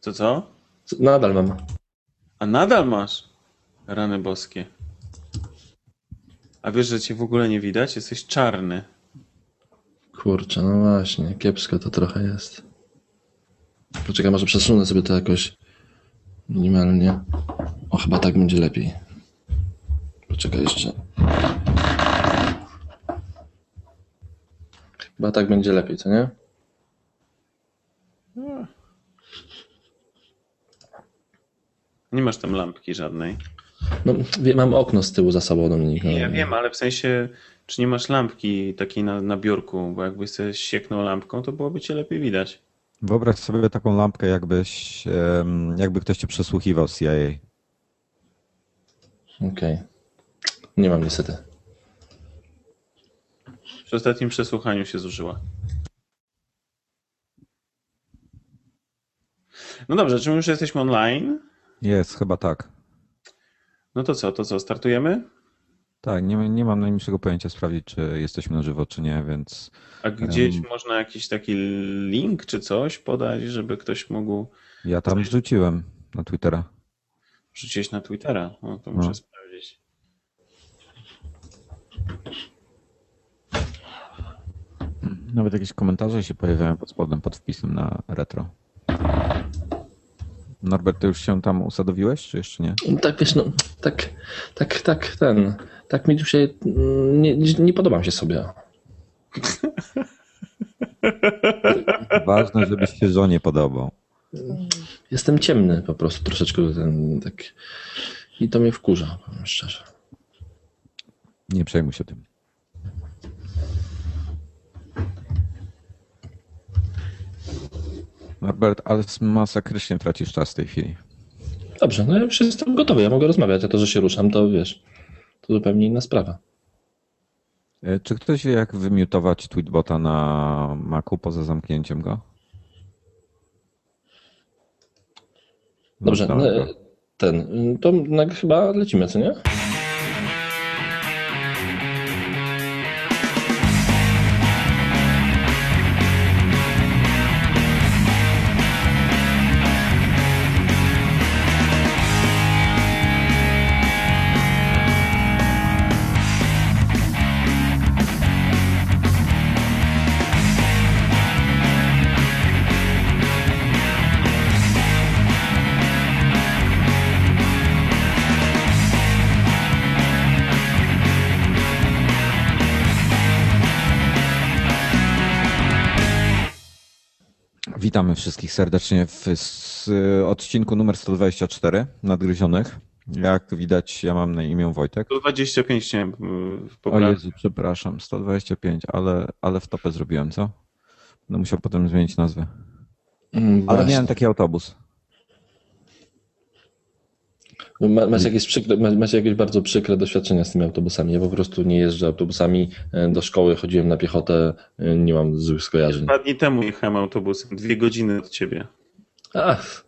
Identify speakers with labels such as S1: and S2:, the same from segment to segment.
S1: Co, co?
S2: Nadal mam.
S1: A nadal masz? Rany boskie. A wiesz, że cię w ogóle nie widać? Jesteś czarny.
S2: Kurczę, no właśnie, kiepsko to trochę jest. Poczekaj, może przesunę sobie to jakoś minimalnie. O, chyba tak będzie lepiej. Poczekaj jeszcze. Chyba tak będzie lepiej, co nie?
S1: Nie masz tam lampki żadnej.
S2: No, wie, mam okno z tyłu za sobą, Dominik. no.
S1: Ja wiem, ale w sensie, czy nie masz lampki takiej na, na biurku? Bo jakbyś sobie sieknął lampką, to byłoby cię lepiej widać.
S3: Wyobraź sobie taką lampkę, jakbyś, jakby ktoś cię przesłuchiwał z CIA.
S2: Okej. Nie mam niestety.
S1: Przy ostatnim przesłuchaniu się zużyła. No dobrze, czy my już jesteśmy online?
S3: Jest, chyba tak.
S1: No to co, to co, startujemy?
S3: Tak, nie, nie mam najmniejszego pojęcia sprawdzić, czy jesteśmy na żywo, czy nie, więc
S1: A gdzieś
S3: Em.
S1: można jakiś taki link czy coś podać, żeby ktoś mógł
S3: ja tam wrzuciłem na Twittera.
S1: wrzucić na Twittera? No to muszę
S3: No.
S1: sprawdzić.
S3: Nawet jakieś komentarze się pojawiają pod spodem, pod wpisem na retro. Norbert, ty już się tam usadowiłeś, czy jeszcze nie?
S2: Tak, wiesz, no, tak, tak, tak, ten, tak mi dzisiaj, mm, nie, nie podobam się sobie.
S3: Ważne, żebyś się żonie podobał.
S2: Jestem ciemny po prostu troszeczkę, ten, tak, i to mnie wkurza, powiem szczerze.
S3: Nie przejmuj się tym. Norbert, ale masakrycznie tracisz czas w tej chwili.
S2: Dobrze, no ja już jestem gotowy, ja mogę rozmawiać, a to, że się ruszam, to wiesz, to zupełnie inna sprawa.
S3: E, Czy ktoś wie, jak wymiutować tweetbota na Macu poza zamknięciem go?
S2: Dobrze, no, ten, to chyba lecimy, co nie?
S3: Witamy wszystkich serdecznie w odcinku numer 124 Nadgryzionych. Jak widać, ja mam na imię Wojtek.
S1: 125 chciałem y,
S3: O. Jezu, przepraszam, 125, ale, ale w topę zrobiłem, co? Będę musiał potem zmienić nazwę.
S2: Mm,
S3: Ale
S2: właśnie.
S3: miałem taki autobus.
S2: Ma, macie, jakieś przykre, ma- macie jakieś bardzo przykre doświadczenia z tymi autobusami. Ja po prostu nie jeżdżę autobusami e, do szkoły, chodziłem na piechotę, e, nie mam złych skojarzeń.
S1: Dwa dni temu jechałem autobusem, dwie godziny od ciebie.
S2: Ach,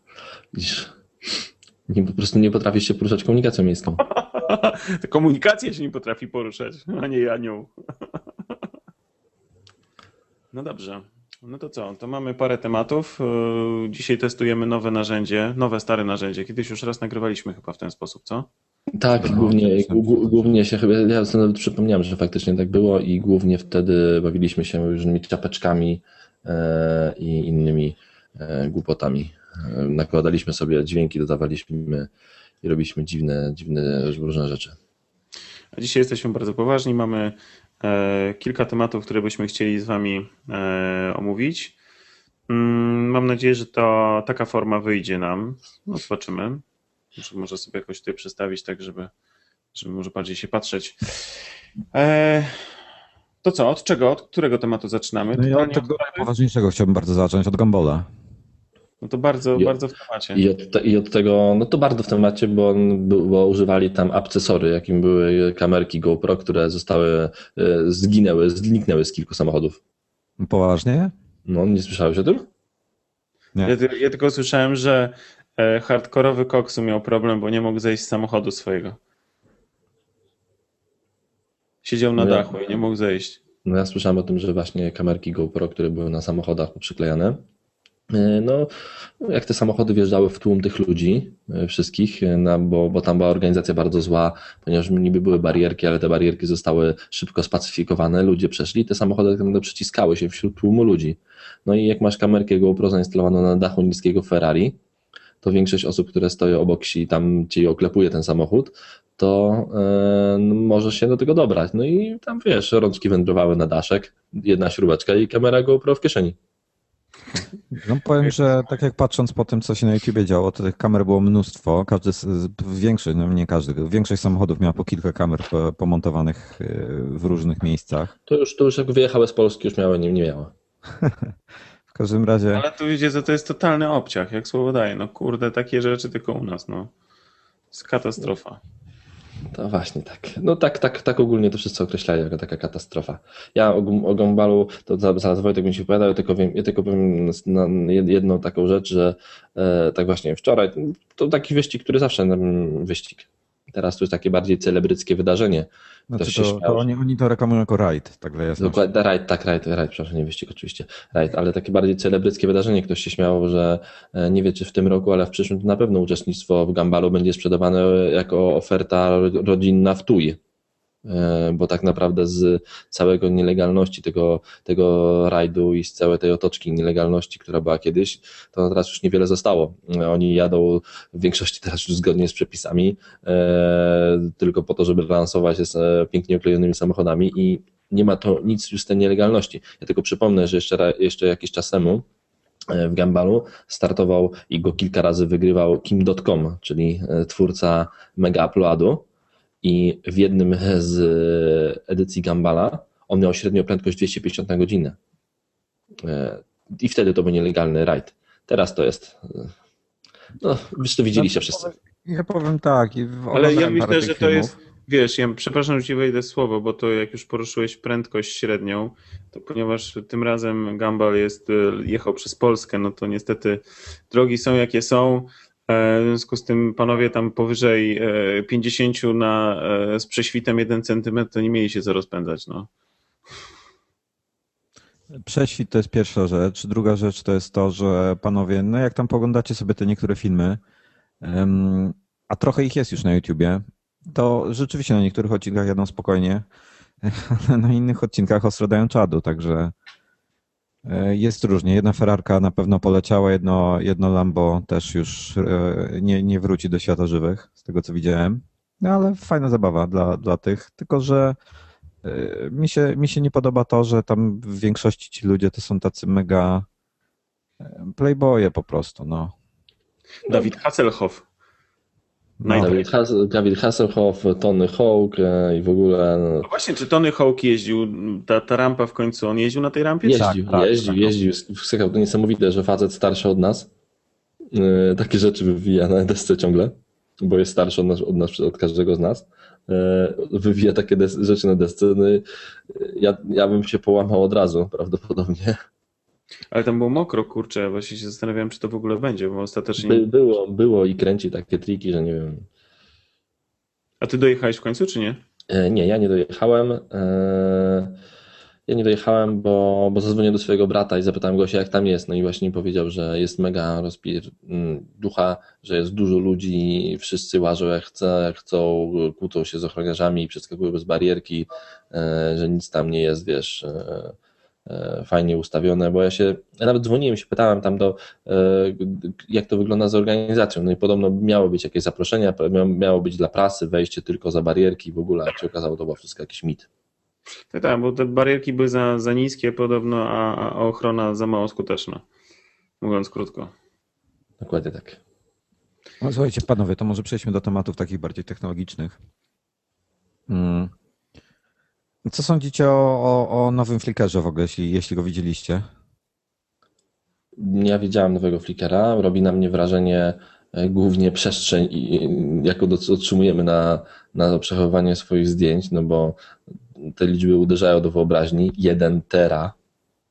S2: widzisz, nie, po prostu nie potrafisz się poruszać komunikacją miejską.
S1: Komunikacja się nie potrafi poruszać, a nie ja nią. No dobrze. No to co? To mamy parę tematów. Yy, Dzisiaj testujemy nowe narzędzie, nowe stare narzędzie. Kiedyś już raz nagrywaliśmy chyba w ten sposób, co?
S2: Tak,
S3: No,
S2: głównie, głównie się chyba, ja sobie nawet przypomniałem, że faktycznie tak było i głównie wtedy bawiliśmy się różnymi czapeczkami e, i innymi e, głupotami. E, nakładaliśmy sobie dźwięki, dodawaliśmy i robiliśmy dziwne, dziwne różne rzeczy.
S1: A dzisiaj jesteśmy bardzo poważni. Mamy e, kilka tematów, które byśmy chcieli z Wami e, omówić. Mm, mam nadzieję, że to taka forma wyjdzie nam. No, zobaczymy. Muszę może sobie jakoś tutaj przestawić, tak żeby, żeby może bardziej się patrzeć. E, to co? Od czego? Od którego tematu zaczynamy?
S3: No
S1: Totalnie
S3: od tego
S1: od-
S3: poważniejszego chciałbym bardzo zacząć, od Gambola.
S1: No to bardzo,
S2: I-
S1: bardzo w temacie.
S2: I od, te, I od tego, no to bardzo w temacie, bo, bo używali tam akcesory, jakim były kamerki GoPro, które zostały, e, zginęły, zniknęły z kilku samochodów.
S3: Poważnie?
S2: No, nie słyszałeś o tym?
S3: Nie.
S1: Ja, ja tylko słyszałem, że e, hardkorowy koksu miał problem, bo nie mógł zejść z samochodu swojego. Siedział na
S2: No ja-
S1: dachu i nie mógł zejść.
S2: No ja słyszałem o tym, że właśnie kamerki GoPro, które były na samochodach poprzyklejane, no, jak te samochody wjeżdżały w tłum tych ludzi, e, wszystkich, e, na, bo, bo tam była organizacja bardzo zła, ponieważ niby były barierki, ale te barierki zostały szybko spacyfikowane, ludzie przeszli, te samochody tak przyciskały się wśród tłumu ludzi. No i jak masz kamerkę GoPro zainstalowaną na dachu niskiego Ferrari, to większość osób, które stoją obok i tam ci oklepuje ten samochód, to yy, może się do tego dobrać. No i tam wiesz, rączki wędrowały na daszek, jedna śrubeczka i kamera GoPro w kieszeni.
S3: No powiem, że tak jak patrząc po tym, co się na YouTubie działo, to tych kamer było mnóstwo. Każdy, większość, no nie każdy, większość samochodów miała po kilka kamer pomontowanych y, w różnych miejscach.
S2: To już, to już jak wyjechały z Polski, już miały, nie, nie miały.
S3: w każdym razie...
S1: Ale tu widzicie, że to jest totalny obciach, jak słowo daje. No kurde, takie rzeczy tylko u nas, no. To jest katastrofa.
S2: To właśnie tak. No tak, tak, tak ogólnie to wszyscy określają jako taka katastrofa. Ja o, o Gombalu, to zaraz Wojtek mi się opowiadał, ja tylko, wiem, ja tylko powiem jedną taką rzecz, że e, tak właśnie wczoraj, to taki wyścig, który zawsze wyścig. Teraz to jest takie bardziej celebryckie wydarzenie.
S3: Znaczy to, to oni, oni to reklamują jako rajd, tak dla jasności.
S2: Dokładnie, rajd, tak, rajd, rajd, przepraszam, nie wyścig oczywiście, rajd, ale takie bardziej celebryckie wydarzenie. Ktoś się śmiał, że e, nie wie czy w tym roku, ale w przyszłym to na pewno uczestnictwo w Gambalu będzie sprzedawane jako oferta rodzinna w TUI bo tak naprawdę z całego nielegalności tego, tego rajdu i z całej tej otoczki nielegalności, która była kiedyś, to teraz już niewiele zostało. E, oni jadą w większości teraz już zgodnie z przepisami, e, tylko po to, żeby lansować się z pięknie oklejonymi samochodami i nie ma to nic już z tej nielegalności. Ja tylko przypomnę, że jeszcze, jeszcze jakiś czas temu w Gambalu startował i go kilka razy wygrywał Kim.com, czyli twórca Mega Uploadu, i w jednym z edycji Gambala on miał średnią prędkość 250 na godzinę. E, I wtedy to był nielegalny rajd. Teraz to jest. E, no, już to widzieliście wszyscy.
S3: Ja powiem tak.
S1: Ale ja myślę, że to jest. Wiesz, ja przepraszam, że ci wejdę słowo, bo to jak już poruszyłeś prędkość średnią, to ponieważ tym razem Gambal jest, e, jechał przez Polskę, no to niestety drogi są jakie są. E, w związku z tym panowie tam powyżej 50 e, na, e, z prześwitem 1 cm to nie mieli się co rozpędzać. No.
S3: Prześwit to jest pierwsza rzecz. Druga rzecz to jest to, że panowie, no jak tam poglądacie sobie te niektóre filmy, a trochę ich jest już na YouTubie, to rzeczywiście na niektórych odcinkach jadą spokojnie, ale na innych odcinkach ostro dają czadu, także jest różnie. Jedna Ferrarka na pewno poleciała, jedno, jedno Lambo też już e, nie, nie wróci do świata żywych, z tego co widziałem. No ale fajna zabawa dla, dla tych, tylko że e, mi się, mi się nie podoba to, że tam w większości ci ludzie to są tacy mega playboye po prostu, no.
S1: Dawid Hasselhoff
S2: David, Has David Hasselhoff, Tony Hawk e, i w ogóle.
S1: No. no właśnie, czy Tony Hawk jeździł, ta, ta rampa w końcu, on jeździł na tej rampie?
S2: Jeździł, tak, jeździł, tak, jeździł. Tak. To niesamowite, że facet starszy od nas yy, takie rzeczy wywija na desce ciągle, bo jest starszy od nas, od, nas, od każdego z nas. Yy, wywija takie rzeczy na desce. No, ja, ja bym się połamał od razu prawdopodobnie.
S1: Ale tam było mokro, kurczę, właśnie się zastanawiałem, czy to w ogóle będzie, bo ostatecznie...
S2: By, było, było i kręci takie triki, że nie wiem.
S1: A ty dojechałeś w końcu, czy nie?
S2: E, nie, ja nie dojechałem. E, ja nie dojechałem, bo, bo zadzwoniłem do swojego brata i zapytałem go się, jak tam jest. No i właśnie powiedział, że jest mega rozpir ducha, że jest dużo ludzi, wszyscy łażą jak, chce, jak chcą, kłócą się z ochroniarzami, przeskakują bez barierki, e, że nic tam nie jest, wiesz E, fajnie ustawione, bo ja się, ja nawet dzwoniłem się, pytałem tam do, e, jak to wygląda z organizacją, no i podobno miało być jakieś zaproszenia, miało być dla prasy wejście tylko za barierki w ogóle, jak się okazało, to było wszystko jakiś mit.
S1: Tak, tak, bo te barierki były za, za niskie podobno, a, a ochrona za mało skuteczna, mówiąc krótko.
S2: Dokładnie tak.
S3: No, słuchajcie, panowie, to może przejdźmy do tematów takich bardziej technologicznych. Hmm. Co sądzicie o, o, o nowym Flickerze w ogóle, jeśli, jeśli go widzieliście?
S2: Ja widziałem nowego Flickera. Robi na mnie wrażenie e, głównie przestrzeń, jaką otrzymujemy na, na przechowywanie swoich zdjęć, no bo te liczby uderzają do wyobraźni. 1 tera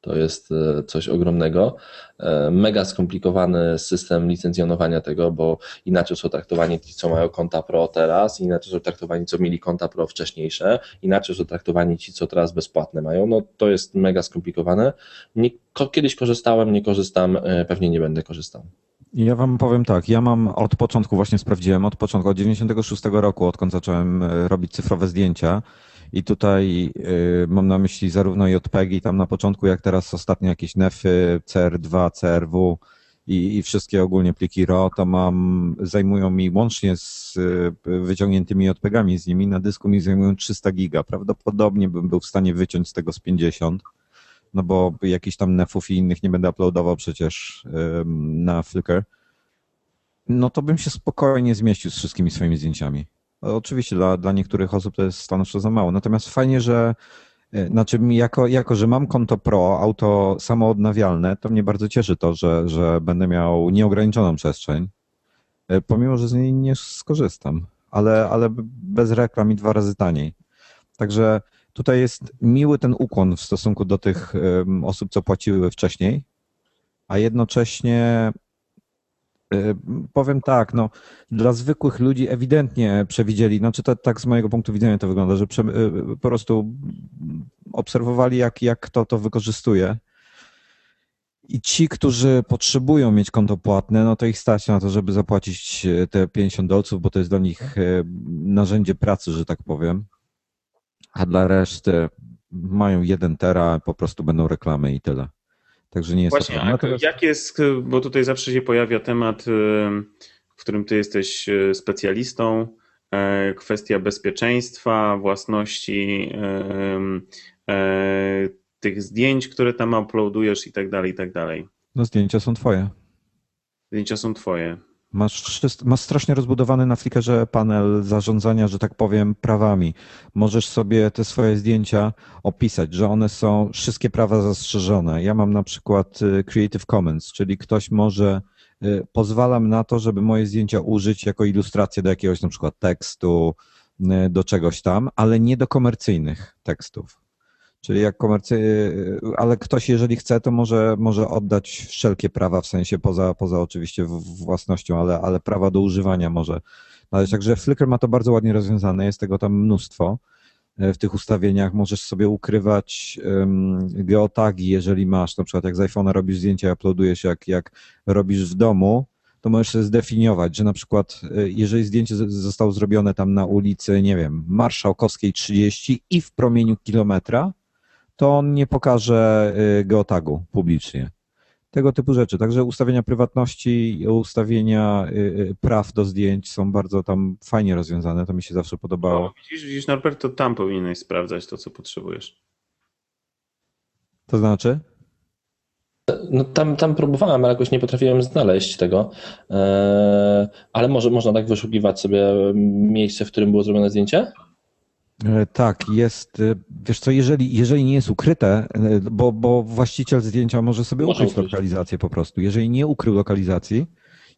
S2: To jest e, coś ogromnego. E, mega skomplikowany system licencjonowania tego, bo inaczej są traktowani ci, co mają konta pro teraz, inaczej są traktowani, co mieli konta pro wcześniejsze, inaczej są traktowani ci, co teraz bezpłatne mają. No to jest mega skomplikowane. Nie, kiedyś korzystałem, nie korzystam, e, pewnie nie będę korzystał.
S3: Ja wam powiem tak, ja mam od początku, właśnie sprawdziłem, od początku, od 96 roku, odkąd zacząłem robić cyfrowe zdjęcia, i tutaj y, mam na myśli zarówno JPEGi tam na początku, jak teraz ostatnio jakieś NEFy, CR2, CRW i, i wszystkie ogólnie pliki RAW, to mam, zajmują mi łącznie z y, wyciągniętymi JPEGami z nimi, na dysku mi zajmują 300 giga. Prawdopodobnie bym był w stanie wyciąć z tego z 50, no bo jakichś tam nefów i innych nie będę uploadował przecież na Flickr. No to bym się spokojnie zmieścił z wszystkimi swoimi zdjęciami. Oczywiście dla, dla niektórych osób to jest stanowczo za mało. Natomiast fajnie, że e, znaczy jako, jako, że mam konto Pro, auto samoodnawialne, to mnie bardzo cieszy to, że, że będę miał nieograniczoną przestrzeń, e, pomimo, że z niej nie skorzystam, ale, ale bez reklam i dwa razy taniej. Także tutaj jest miły ten ukłon w stosunku do tych osób, co płaciły wcześniej, a jednocześnie powiem tak, no, dla zwykłych ludzi ewidentnie przewidzieli, znaczy to, tak z mojego punktu widzenia to wygląda, że prze, y, po prostu obserwowali, jak, jak kto to wykorzystuje. I ci, którzy potrzebują mieć konto płatne, no to ich stać na to, żeby zapłacić y, te 50 dolców, bo to jest dla nich narzędzie pracy, że tak powiem. A dla reszty mają jeden tera, po prostu będą reklamy i tyle. Także nie jest
S1: Właśnie, to Natomiast... jak jest, bo tutaj zawsze się pojawia temat, y, w którym ty jesteś y, specjalistą, y, kwestia bezpieczeństwa, własności tych zdjęć, które tam uploadujesz i tak dalej, i tak dalej.
S3: No zdjęcia są twoje.
S1: Zdjęcia są twoje.
S3: Masz, masz strasznie rozbudowany na Flickrze panel zarządzania, że tak powiem, prawami. Możesz sobie te swoje zdjęcia opisać, że one są wszystkie prawa zastrzeżone. Ja mam na przykład y, Creative Commons, czyli ktoś może, y, pozwalam na to, żeby moje zdjęcia użyć jako ilustrację do jakiegoś na przykład tekstu, y, do czegoś tam, ale nie do komercyjnych tekstów. Czyli jak komercy, ale ktoś jeżeli chce, to może, może oddać wszelkie prawa, w sensie poza, poza oczywiście własnością, ale, ale prawa do używania może naleźć. Także Flickr ma to bardzo ładnie rozwiązane, jest tego tam mnóstwo e, w tych ustawieniach. Możesz sobie ukrywać um, geotagi, jeżeli masz, na przykład jak z iPhone'a robisz zdjęcia, uploadujesz jak, jak robisz w domu, to możesz sobie zdefiniować, że na przykład e, jeżeli zdjęcie zostało zrobione tam na ulicy, nie wiem, Marszałkowskiej 30 i w promieniu kilometra, to on nie pokaże y, geotagu publicznie. Tego typu rzeczy. Także ustawienia prywatności, ustawienia y, y, praw do zdjęć są bardzo tam fajnie rozwiązane. To mi się zawsze podobało. No,
S1: widzisz, widzisz, Norbert, to tam powinieneś sprawdzać to, co potrzebujesz.
S3: To znaczy?
S2: No tam, tam próbowałem, ale jakoś nie potrafiłem znaleźć tego. Eee, ale może można tak wyszukiwać sobie miejsce, w którym było zrobione zdjęcie?
S3: E, tak, jest. E, wiesz co, jeżeli, jeżeli nie jest ukryte, e, bo, bo właściciel zdjęcia może sobie może ukryć lokalizację po prostu. Jeżeli nie ukrył lokalizacji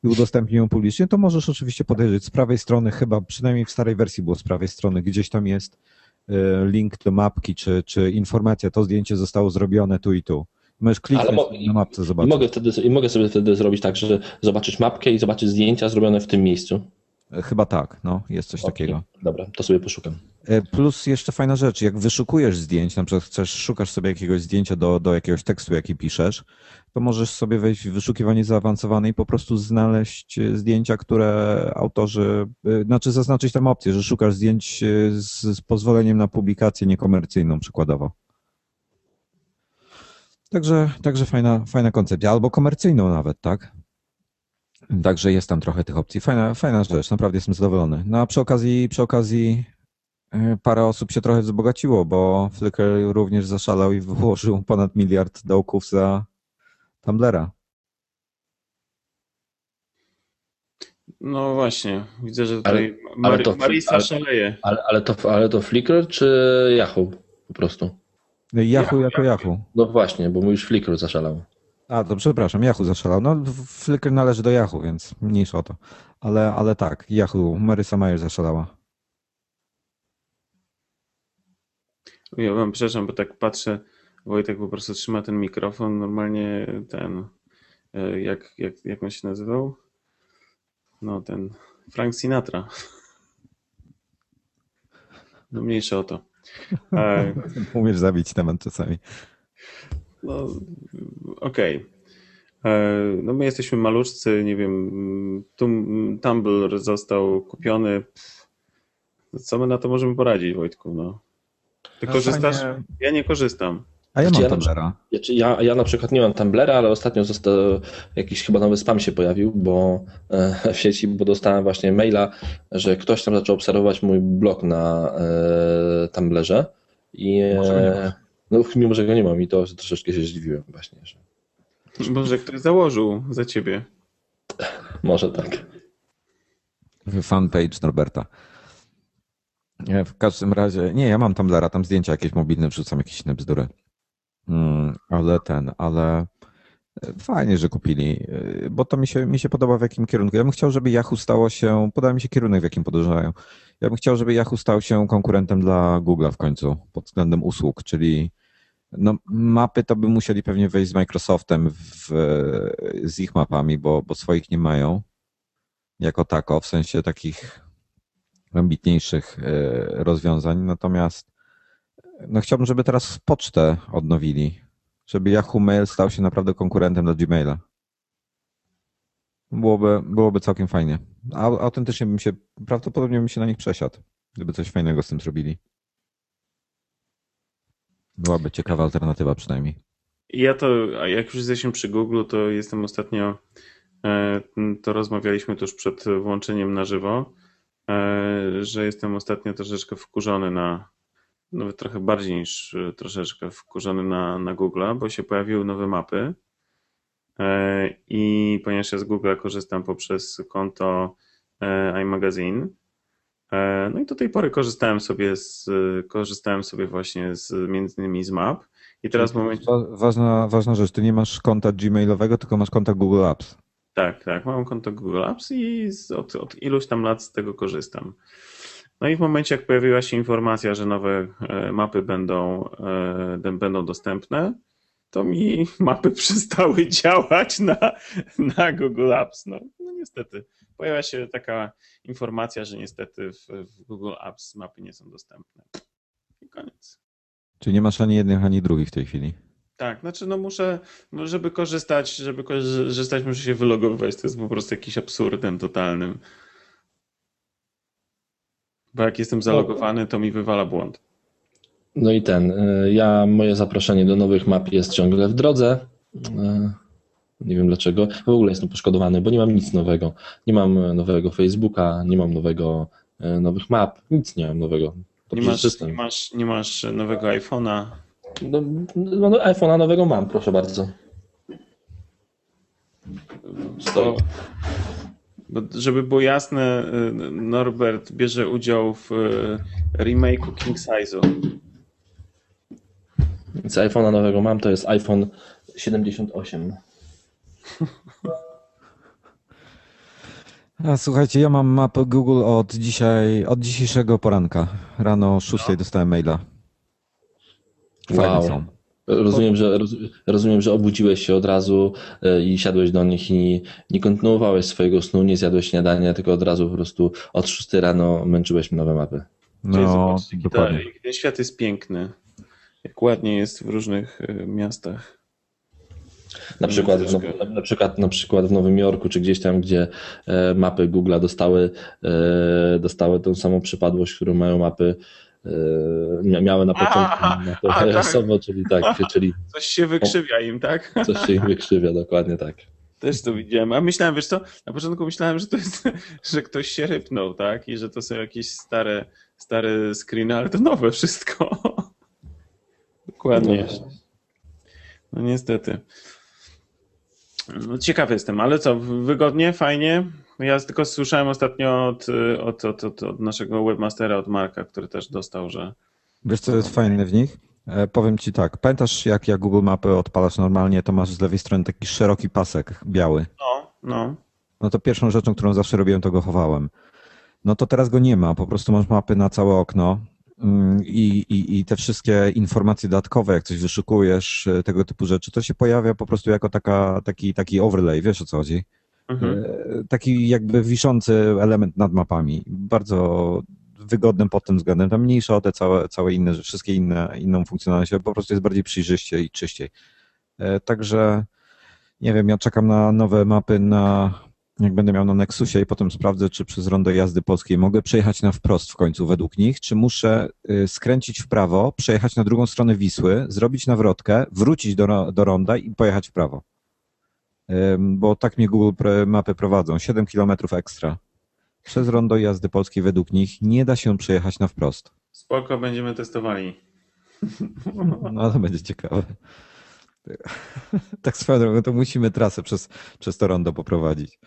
S3: i udostępnił ją publicznie, to możesz oczywiście podejrzeć z prawej strony, chyba przynajmniej w starej wersji było z prawej strony, gdzieś tam jest link do mapki, czy, czy informacja, to zdjęcie zostało zrobione tu i tu. Możesz kliknąć mo- na mapce, zobaczyć.
S2: I mogę, wtedy, I mogę sobie wtedy zrobić tak, że zobaczyć mapkę i zobaczyć zdjęcia zrobione w tym miejscu.
S3: Chyba tak, no, jest coś okay. takiego.
S2: Dobra, to sobie poszukam.
S3: E, plus jeszcze fajna rzecz, jak wyszukujesz zdjęć, na przykład chcesz, szukasz sobie jakiegoś zdjęcia do, do jakiegoś tekstu, jaki piszesz, to możesz sobie wejść w wyszukiwanie zaawansowane i po prostu znaleźć e, zdjęcia, które autorzy, e, znaczy zaznaczyć tam opcję, że szukasz zdjęć z, z pozwoleniem na publikację niekomercyjną przykładowo. Także, także fajna, fajna koncepcja, albo komercyjną nawet, tak? Także jest tam trochę tych opcji. Fajna, fajna rzecz, naprawdę jestem zadowolony. No a przy okazji, przy okazji e, parę osób się trochę wzbogaciło, bo Flickr również zaszalał i wyłożył ponad miliard dołków za Tumblera.
S1: No właśnie, widzę, że tutaj ale, ale to, Marisa ale, szaleje.
S2: Ale, ale, to, ale to Flickr czy Yahoo po prostu?
S3: Yahoo, Yahoo jako Yahoo.
S2: No właśnie, bo mówisz Flickr zaszalał.
S3: A, to przepraszam, Yahoo zaszalał. No, Flickr należy do Yahoo, więc mniejsza o to. Ale, ale tak, Yahoo, Marisa Mayer zaszalała.
S1: Ja wam przepraszam, bo tak patrzę, Wojtek po prostu trzyma ten mikrofon, normalnie ten, e, jak, jak, jak on się nazywał? No ten Frank Sinatra. No mniejsze o to. E,
S3: Umiesz zabić temat czasami.
S1: No, okej. E, No my jesteśmy maluczcy, nie wiem, Tum- Tumblr został kupiony. Co my na to możemy poradzić, Wojtku? No. Ty
S3: No
S1: korzystasz?
S3: fajnie.
S1: Ja nie korzystam.
S3: A ja
S2: Znaczy,
S3: mam
S2: ja
S3: Tumblera.
S2: Znaczy, Ja, ja na przykład nie mam Tumblera, ale ostatnio został jakiś chyba nowy spam się pojawił, bo e, w sieci, bo dostałem właśnie maila, że ktoś tam zaczął obserwować mój blog na e, Tumblerze i e, no, mimo, że go nie mam i to troszeczkę się zdziwiłem właśnie, że
S1: Może ktoś założył za ciebie.
S2: może tak.
S3: Fanpage Norberta. Nie, W każdym razie, nie, ja mam Tumblera, tam zdjęcia jakieś mobilne, wrzucam jakieś inne bzdury. Mm, ale ten, ale e, fajnie, że kupili, e, bo to mi się, mi się podoba w jakim kierunku. Ja bym chciał, żeby Yahoo stało się, podoba mi się kierunek, w jakim podążają. Ja bym chciał, żeby Yahoo stał się konkurentem dla Google'a w końcu, pod względem usług, czyli no, mapy to by musieli pewnie wejść z Microsoftem, w, z ich mapami, bo, bo swoich nie mają jako tako, w sensie takich ambitniejszych e, rozwiązań. Natomiast no chciałbym, żeby teraz pocztę odnowili, żeby Yahoo Mail stał się naprawdę konkurentem dla Gmaila. Byłoby, byłoby całkiem fajnie. A autentycznie bym się, prawdopodobnie bym się na nich przesiadł, gdyby coś fajnego z tym zrobili. Byłaby ciekawa alternatywa przynajmniej.
S1: Ja to, jak już jesteśmy przy Google, to jestem ostatnio, e, to rozmawialiśmy tuż przed włączeniem na żywo, e, że jestem ostatnio troszeczkę wkurzony na, nawet trochę bardziej niż e, troszeczkę wkurzony na, na Google'a, bo się pojawiły nowe mapy i ponieważ ja z Google'a korzystam poprzez konto iMagazine, no i do tej pory korzystałem sobie z, korzystałem sobie właśnie z, między innymi z map i teraz w momencie,
S3: Wa- Ważna, ważna rzecz, ty nie masz konta gmailowego, tylko masz konta Google Apps.
S1: Tak, tak. Mam konto Google Apps i z, od, od iluś tam lat z tego korzystam. No i w momencie, jak pojawiła się informacja, że nowe e, mapy będą, e, będą dostępne, to mi mapy przestały działać na, na Google Apps. No niestety. Pojawia się taka informacja, że niestety w, w Google Apps mapy nie są dostępne. I koniec.
S3: Czyli nie masz ani jednych, ani drugich w tej chwili.
S1: Tak, znaczy no muszę, no żeby korzystać, żeby korzystać, muszę się wylogowywać. To jest po prostu jakiś absurdem totalnym. Bo jak jestem zalogowany, to mi wywala błąd.
S2: No i ten, e, ja, moje zaproszenie do nowych map jest ciągle w drodze. E, Nie wiem dlaczego. W ogóle jestem poszkodowany, bo nie mam nic nowego. Nie mam nowego Facebooka, nie mam nowego, e, nowych map, nic nie mam nowego. To
S1: Nie masz, nie masz, nie masz nowego iPhone'a.
S2: No, no, no, iPhone'a nowego mam, proszę bardzo.
S1: Bo, żeby było jasne, y, Norbert bierze udział w remake'u King Size'u.
S2: Więc iPhone'a nowego mam, to jest iPhone 78.
S3: A słuchajcie, ja mam mapę Google od dzisiaj, od dzisiejszego poranka. Rano o 6 dostałem maila. Fajne
S2: Wow.
S3: są.
S2: Rozumiem, że, roz, rozumiem, że obudziłeś się od razu e, i siadłeś do nich i nie kontynuowałeś swojego snu, nie zjadłeś śniadania, tylko od razu po prostu od 6 rano męczyłeś nowe mapy.
S3: No,
S1: ta,
S3: dokładnie.
S1: świat jest piękny. Jak ładnie jest w różnych y, miastach.
S2: Na przykład, w,
S1: troszkę.
S2: na, na, przykład, na przykład w Nowym Jorku, czy gdzieś tam, gdzie e, mapy Google'a dostały, e, dostały tą samą przypadłość, którą mają mapy, e, mia- miały na początku
S1: Aha,
S2: mapy
S1: a, tak.
S2: czyli tak, czyli
S1: Coś się wykrzywia im, tak?
S2: coś się im wykrzywia, dokładnie tak.
S1: Też to widziałem. A myślałem, wiesz co, na początku myślałem, że to jest, że ktoś się rypnął, tak? I że to są jakieś stare, stare screeny, ale to nowe wszystko. Dokładnie. No niestety. No, ciekawy jestem, ale co, wygodnie, fajnie? Ja tylko słyszałem ostatnio od, od, od, od, od naszego webmastera, od Marka, który też dostał, że
S3: Wiesz, co jest fajne w nich? E, Powiem ci tak, pamiętasz jak jak Google Mapy odpalasz normalnie, to masz z lewej strony taki szeroki pasek biały.
S1: no, no,
S3: No to pierwszą rzeczą, którą zawsze robiłem, to go chowałem. No to teraz go nie ma, po prostu masz mapy na całe okno i, i, i te wszystkie informacje dodatkowe, jak coś wyszukujesz, e, tego typu rzeczy, to się pojawia po prostu jako taka, taki, taki overlay, wiesz o co chodzi?
S1: Mhm.
S3: E, Taki jakby wiszący element nad mapami. Bardzo wygodnym pod tym względem. Tam mniejsza o te całe, całe inne, wszystkie inne, inną funkcjonalność, ale po prostu jest bardziej przejrzyście i czyściej. E, Także nie wiem, ja czekam na nowe mapy na, jak będę miał na Nexusie i potem sprawdzę, czy przez rondo jazdy polskiej mogę przejechać na wprost w końcu według nich, czy muszę y, skręcić w prawo, przejechać na drugą stronę Wisły, zrobić nawrotkę, wrócić do, do ronda i pojechać w prawo. Bo tak mnie Google mapy prowadzą, 7 km ekstra. Przez rondo jazdy polskiej według nich nie da się przejechać na wprost.
S1: Spoko, będziemy testowali.
S3: No to będzie ciekawe. Tak swoją drogą, to musimy trasę przez, przez to rondo poprowadzić.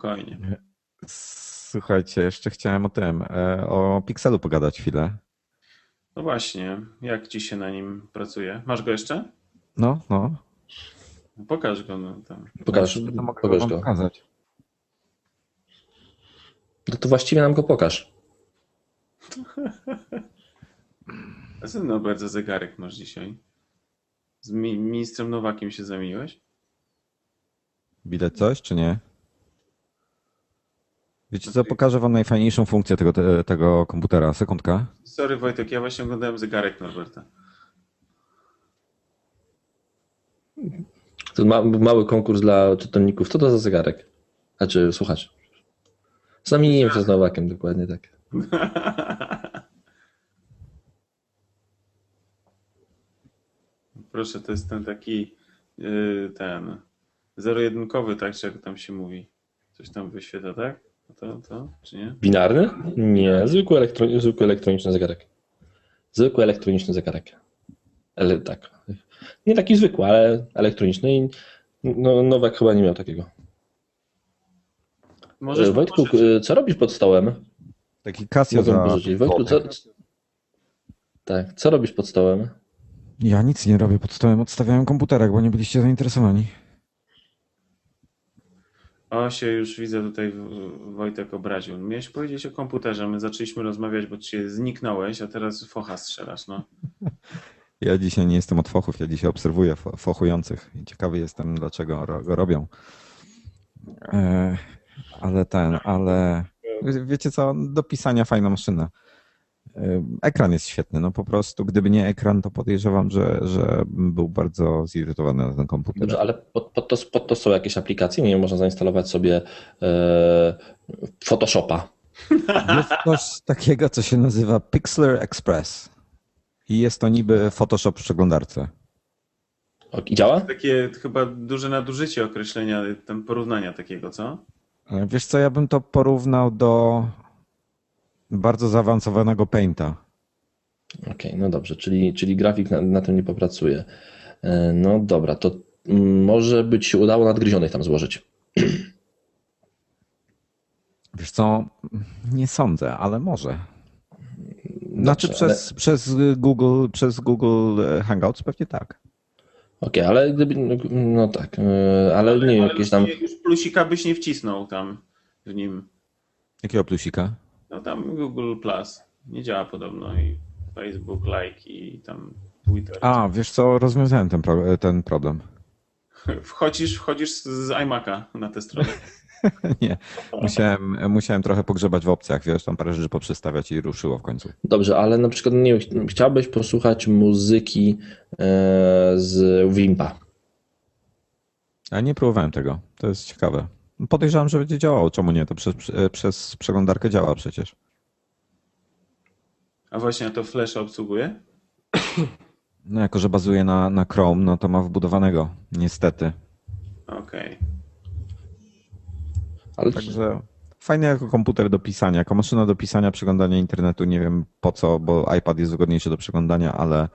S1: Spokojnie.
S3: Słuchajcie, jeszcze chciałem o tym, e, o Pixelu pogadać chwilę.
S1: No właśnie, jak ci się na nim pracuje? Masz go jeszcze?
S3: No, no.
S1: Pokaż go. No, tam.
S2: Pokaż,
S3: to mogę
S2: pokaż go.
S3: pokazać.
S2: No to właściwie nam go pokaż.
S1: No bardzo zegarek masz dzisiaj? Z mi ministrem Nowakiem się zamieniłeś?
S3: Widać coś, czy nie? Wiecie co, pokażę wam najfajniejszą funkcję tego, te, tego komputera. Sekundka.
S1: Sorry Wojtek, ja właśnie oglądałem zegarek Norberta.
S2: To ma, mały konkurs dla czytelników. Co to za zegarek? Znaczy, słuchacz. Zamieniłem się z Nowakiem, dokładnie tak.
S1: Proszę, to jest ten taki yy, ten zero-jedynkowy, tak, czy jak tam się mówi. Coś tam wyświetla, tak? To, to, czy nie?
S2: Binarny? Nie, zwykły, elektro, zwykły elektroniczny zegarek. Zwykły elektroniczny zegarek. Ale tak. Nie taki zwykły, ale elektroniczny. I no, Nowak chyba nie miał takiego.
S1: Możesz
S2: E, Wojtku,
S1: położyć.
S2: e, co robisz pod stołem?
S3: Taki Casio za...
S2: Wojtku, co... Tak, co robisz pod stołem?
S3: Ja nic nie robię pod stołem, odstawiałem komputerek, bo nie byliście zainteresowani.
S1: O, się już widzę tutaj Wojtek obraził. Miałeś powiedzieć o komputerze, my zaczęliśmy rozmawiać, bo ci zniknąłeś, a teraz focha strzelasz, no.
S3: Ja dzisiaj nie jestem od fochów, ja dzisiaj obserwuję fo- fochujących i ciekawy jestem, dlaczego ro- go robią. E, ale ten, ale wie- wiecie co, do pisania fajna maszyna. Ekran jest świetny, no po prostu gdyby nie ekran, to podejrzewam, że, że bym był bardzo zirytowany na ten komputer.
S2: Dobrze, ale pod, pod, to, pod to są jakieś aplikacje? Nie wiem, można zainstalować sobie e, Photoshopa.
S3: Jest coś takiego, co się nazywa Pixlr Express. I jest to niby Photoshop w przeglądarce.
S2: I działa?
S1: Takie chyba duże nadużycie określenia, tam porównania takiego, co?
S3: E, Wiesz co, ja bym to porównał do bardzo zaawansowanego Painta.
S2: Okej, no dobrze, czyli, czyli grafik na, na tym nie popracuje. E, No dobra, to może by ci się udało nadgryzionych tam złożyć.
S3: Wiesz co, nie sądzę, ale może. Znaczy
S2: Dobrze, ale-
S3: przez, przez Google, przez Google Hangouts pewnie tak.
S2: Okej, ale gdyby, no, no tak, e, ale nie wiem,
S1: Ale
S2: jakieś tam,
S1: już plusika byś nie wcisnął tam w nim.
S3: Jakiego plusika?
S1: No tam Google Plus nie działa podobno i Facebook Like i tam Twitter.
S3: A, wiesz co, rozwiązałem ten, pro, ten problem.
S1: Wchodzisz, wchodzisz z- iMac'a na tę stronę.
S3: Nie, musiałem, musiałem trochę pogrzebać w opcjach, wiesz, tam parę rzeczy poprzestawiać i ruszyło w końcu.
S2: dobrze, ale na przykład, nie wiem, ch- chciałbyś posłuchać muzyki e, z Wimpa.
S3: A nie próbowałem tego, to jest ciekawe. Podejrzewam, że będzie działało, czemu nie, to przez, przez przeglądarkę działa przecież.
S1: A właśnie, a to Flash obsługuje?
S3: No jako, że bazuje na, na Chrome, no to ma wbudowanego, niestety.
S1: Okej.
S2: Ale
S3: Także fajny jako komputer do pisania, jako maszyna do pisania, przeglądania internetu, nie wiem po co, bo iPad jest wygodniejszy do przeglądania, ale e,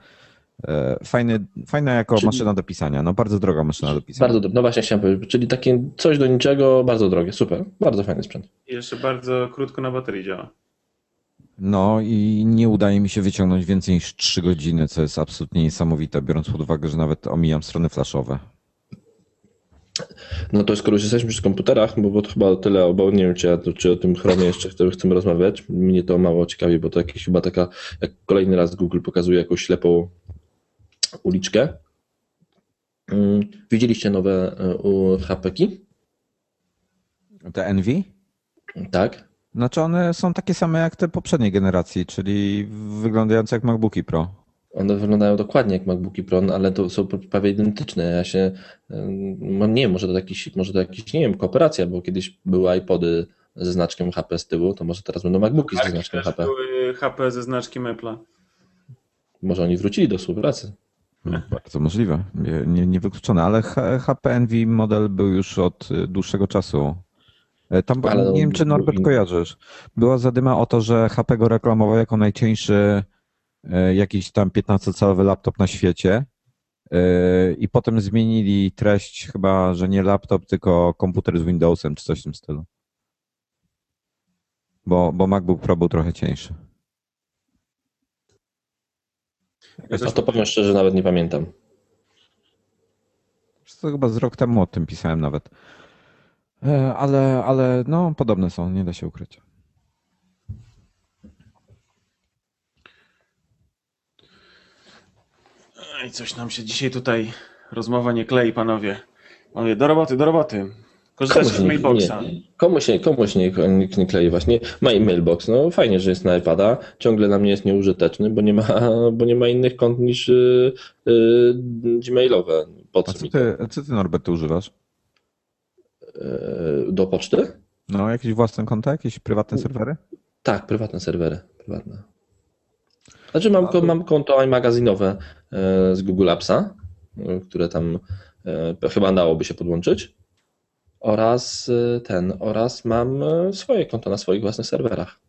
S3: fajny, fajna jako
S2: Czyli-
S3: maszyna do pisania, no bardzo droga maszyna do pisania.
S2: bardzo dobrze, no właśnie chciałem powiedzieć, czyli takie coś do niczego, bardzo drogie, super, bardzo fajny sprzęt.
S1: I jeszcze bardzo krótko na baterii działa.
S3: No i nie udaje mi się wyciągnąć więcej niż 3 godziny, co jest absolutnie niesamowite, biorąc pod uwagę, że nawet omijam strony flashowe.
S2: No to skoro już jesteśmy przy komputerach, bo, bo to chyba tyle, bo nie wiem, czy, ja, czy o tym Chromie jeszcze chcemy, chcemy rozmawiać. Mnie to mało ciekawi, bo to jakieś chyba taka, jak kolejny raz Google pokazuje jakąś ślepą uliczkę. Mm, Widzieliście nowe y, HP-ki?
S3: Te Envy?
S2: Tak.
S3: Znaczy one są takie same jak te poprzedniej generacji, czyli wyglądające jak MacBooki Pro.
S2: One wyglądają dokładnie jak MacBooki Pro, no, ale to są prawie identyczne. Ja się, ym, nie wiem, może to jakiś, może to jakiś, nie wiem, kooperacja, bo kiedyś były iPody ze znaczkiem HP z tyłu, to może teraz będą MacBooki ze
S1: Tak,
S2: znaczkiem HP.
S1: były HP ze znaczkiem Apple'a.
S2: Może oni wrócili do współpracy.
S3: No, bardzo możliwe, nie, nie, niewykluczone, ale Envy model był już od y, dłuższego czasu. E, Tam,
S2: Ale
S3: nie wiem, czy Norbert kojarzysz. Była zadyma o to, że HP go reklamował jako najcieńszy e, jakiś tam 15-calowy laptop na świecie e, i potem zmienili treść chyba, że nie laptop, tylko komputer z Windowsem czy coś w tym stylu. Bo, bo MacBook Pro był trochę cieńszy.
S1: Ja
S2: No to powiem szczerze, nawet nie pamiętam.
S3: To chyba z rok temu o tym pisałem nawet. E, Ale, ale no, podobne są, nie da się ukryć.
S1: Ej, coś nam się dzisiaj tutaj rozmowa nie klei, panowie. Panowie, do roboty, do roboty. Korzystacie z
S2: nie,
S1: mailboxa.
S2: nie, komu się, komu się nie, nie, nie klei właśnie? Ma mailbox, no fajnie, że jest na iPada, ciągle dla mnie jest nieużyteczny, bo nie ma, bo nie ma innych kont niż y, y, gmailowe. Po
S3: A
S2: co
S3: co ty, co ty Norbert, ty używasz?
S2: Y, do poczty?
S3: No, jakieś własne konta, jakieś prywatne serwery?
S2: Tak, prywatne serwery, prywatne. Znaczy mam, mam konto iMagazynowe e, z Google Appsa, które tam e, chyba dałoby się podłączyć. Oraz e, ten, oraz mam e, swoje konto na swoich własnych serwerach.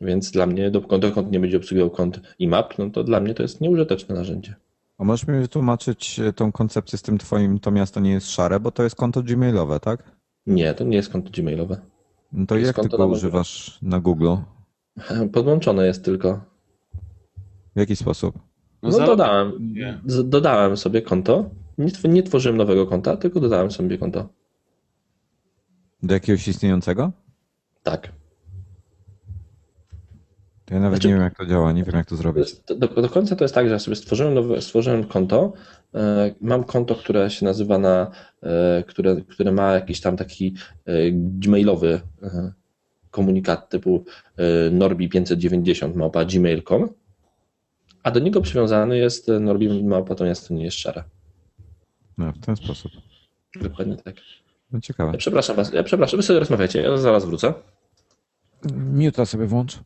S2: Więc dla mnie, do- dokąd nie będzie obsługiwał kont IMAP, no to dla mnie to jest nieużyteczne narzędzie.
S3: A możesz mi wytłumaczyć e, tą koncepcję z tym twoim, to miasto nie jest szare, bo to jest konto gmailowe, tak?
S2: Nie, to nie jest konto gmailowe.
S3: No to
S2: jest
S3: jak ty go
S2: na
S3: używasz na Google?
S2: Podłączone jest tylko.
S3: W jaki sposób?
S2: No,
S1: za-
S2: dodałem, dodałem sobie konto. Nie, nie tworzyłem nowego konta, tylko dodałem sobie konto.
S3: Do jakiegoś istniejącego?
S2: Tak.
S3: To ja nawet
S2: Znaczy-
S3: nie wiem, jak to działa, nie wiem, jak to zrobić.
S2: Do, do końca to jest tak, że ja sobie stworzyłem, nowe, stworzyłem konto. e, Mam konto, które się nazywa na, e, które, które ma jakiś tam taki e, gmailowy komunikat typu e, norbi590 małpa gmail.com, a do niego przywiązany jest norbi małpa to jest szare.
S3: No, w ten sposób.
S2: Dokładnie tak.
S3: No ciekawe.
S2: Przepraszam was, ja przepraszam, wy sobie rozmawiacie, ja zaraz wrócę.
S3: Muta sobie włącz.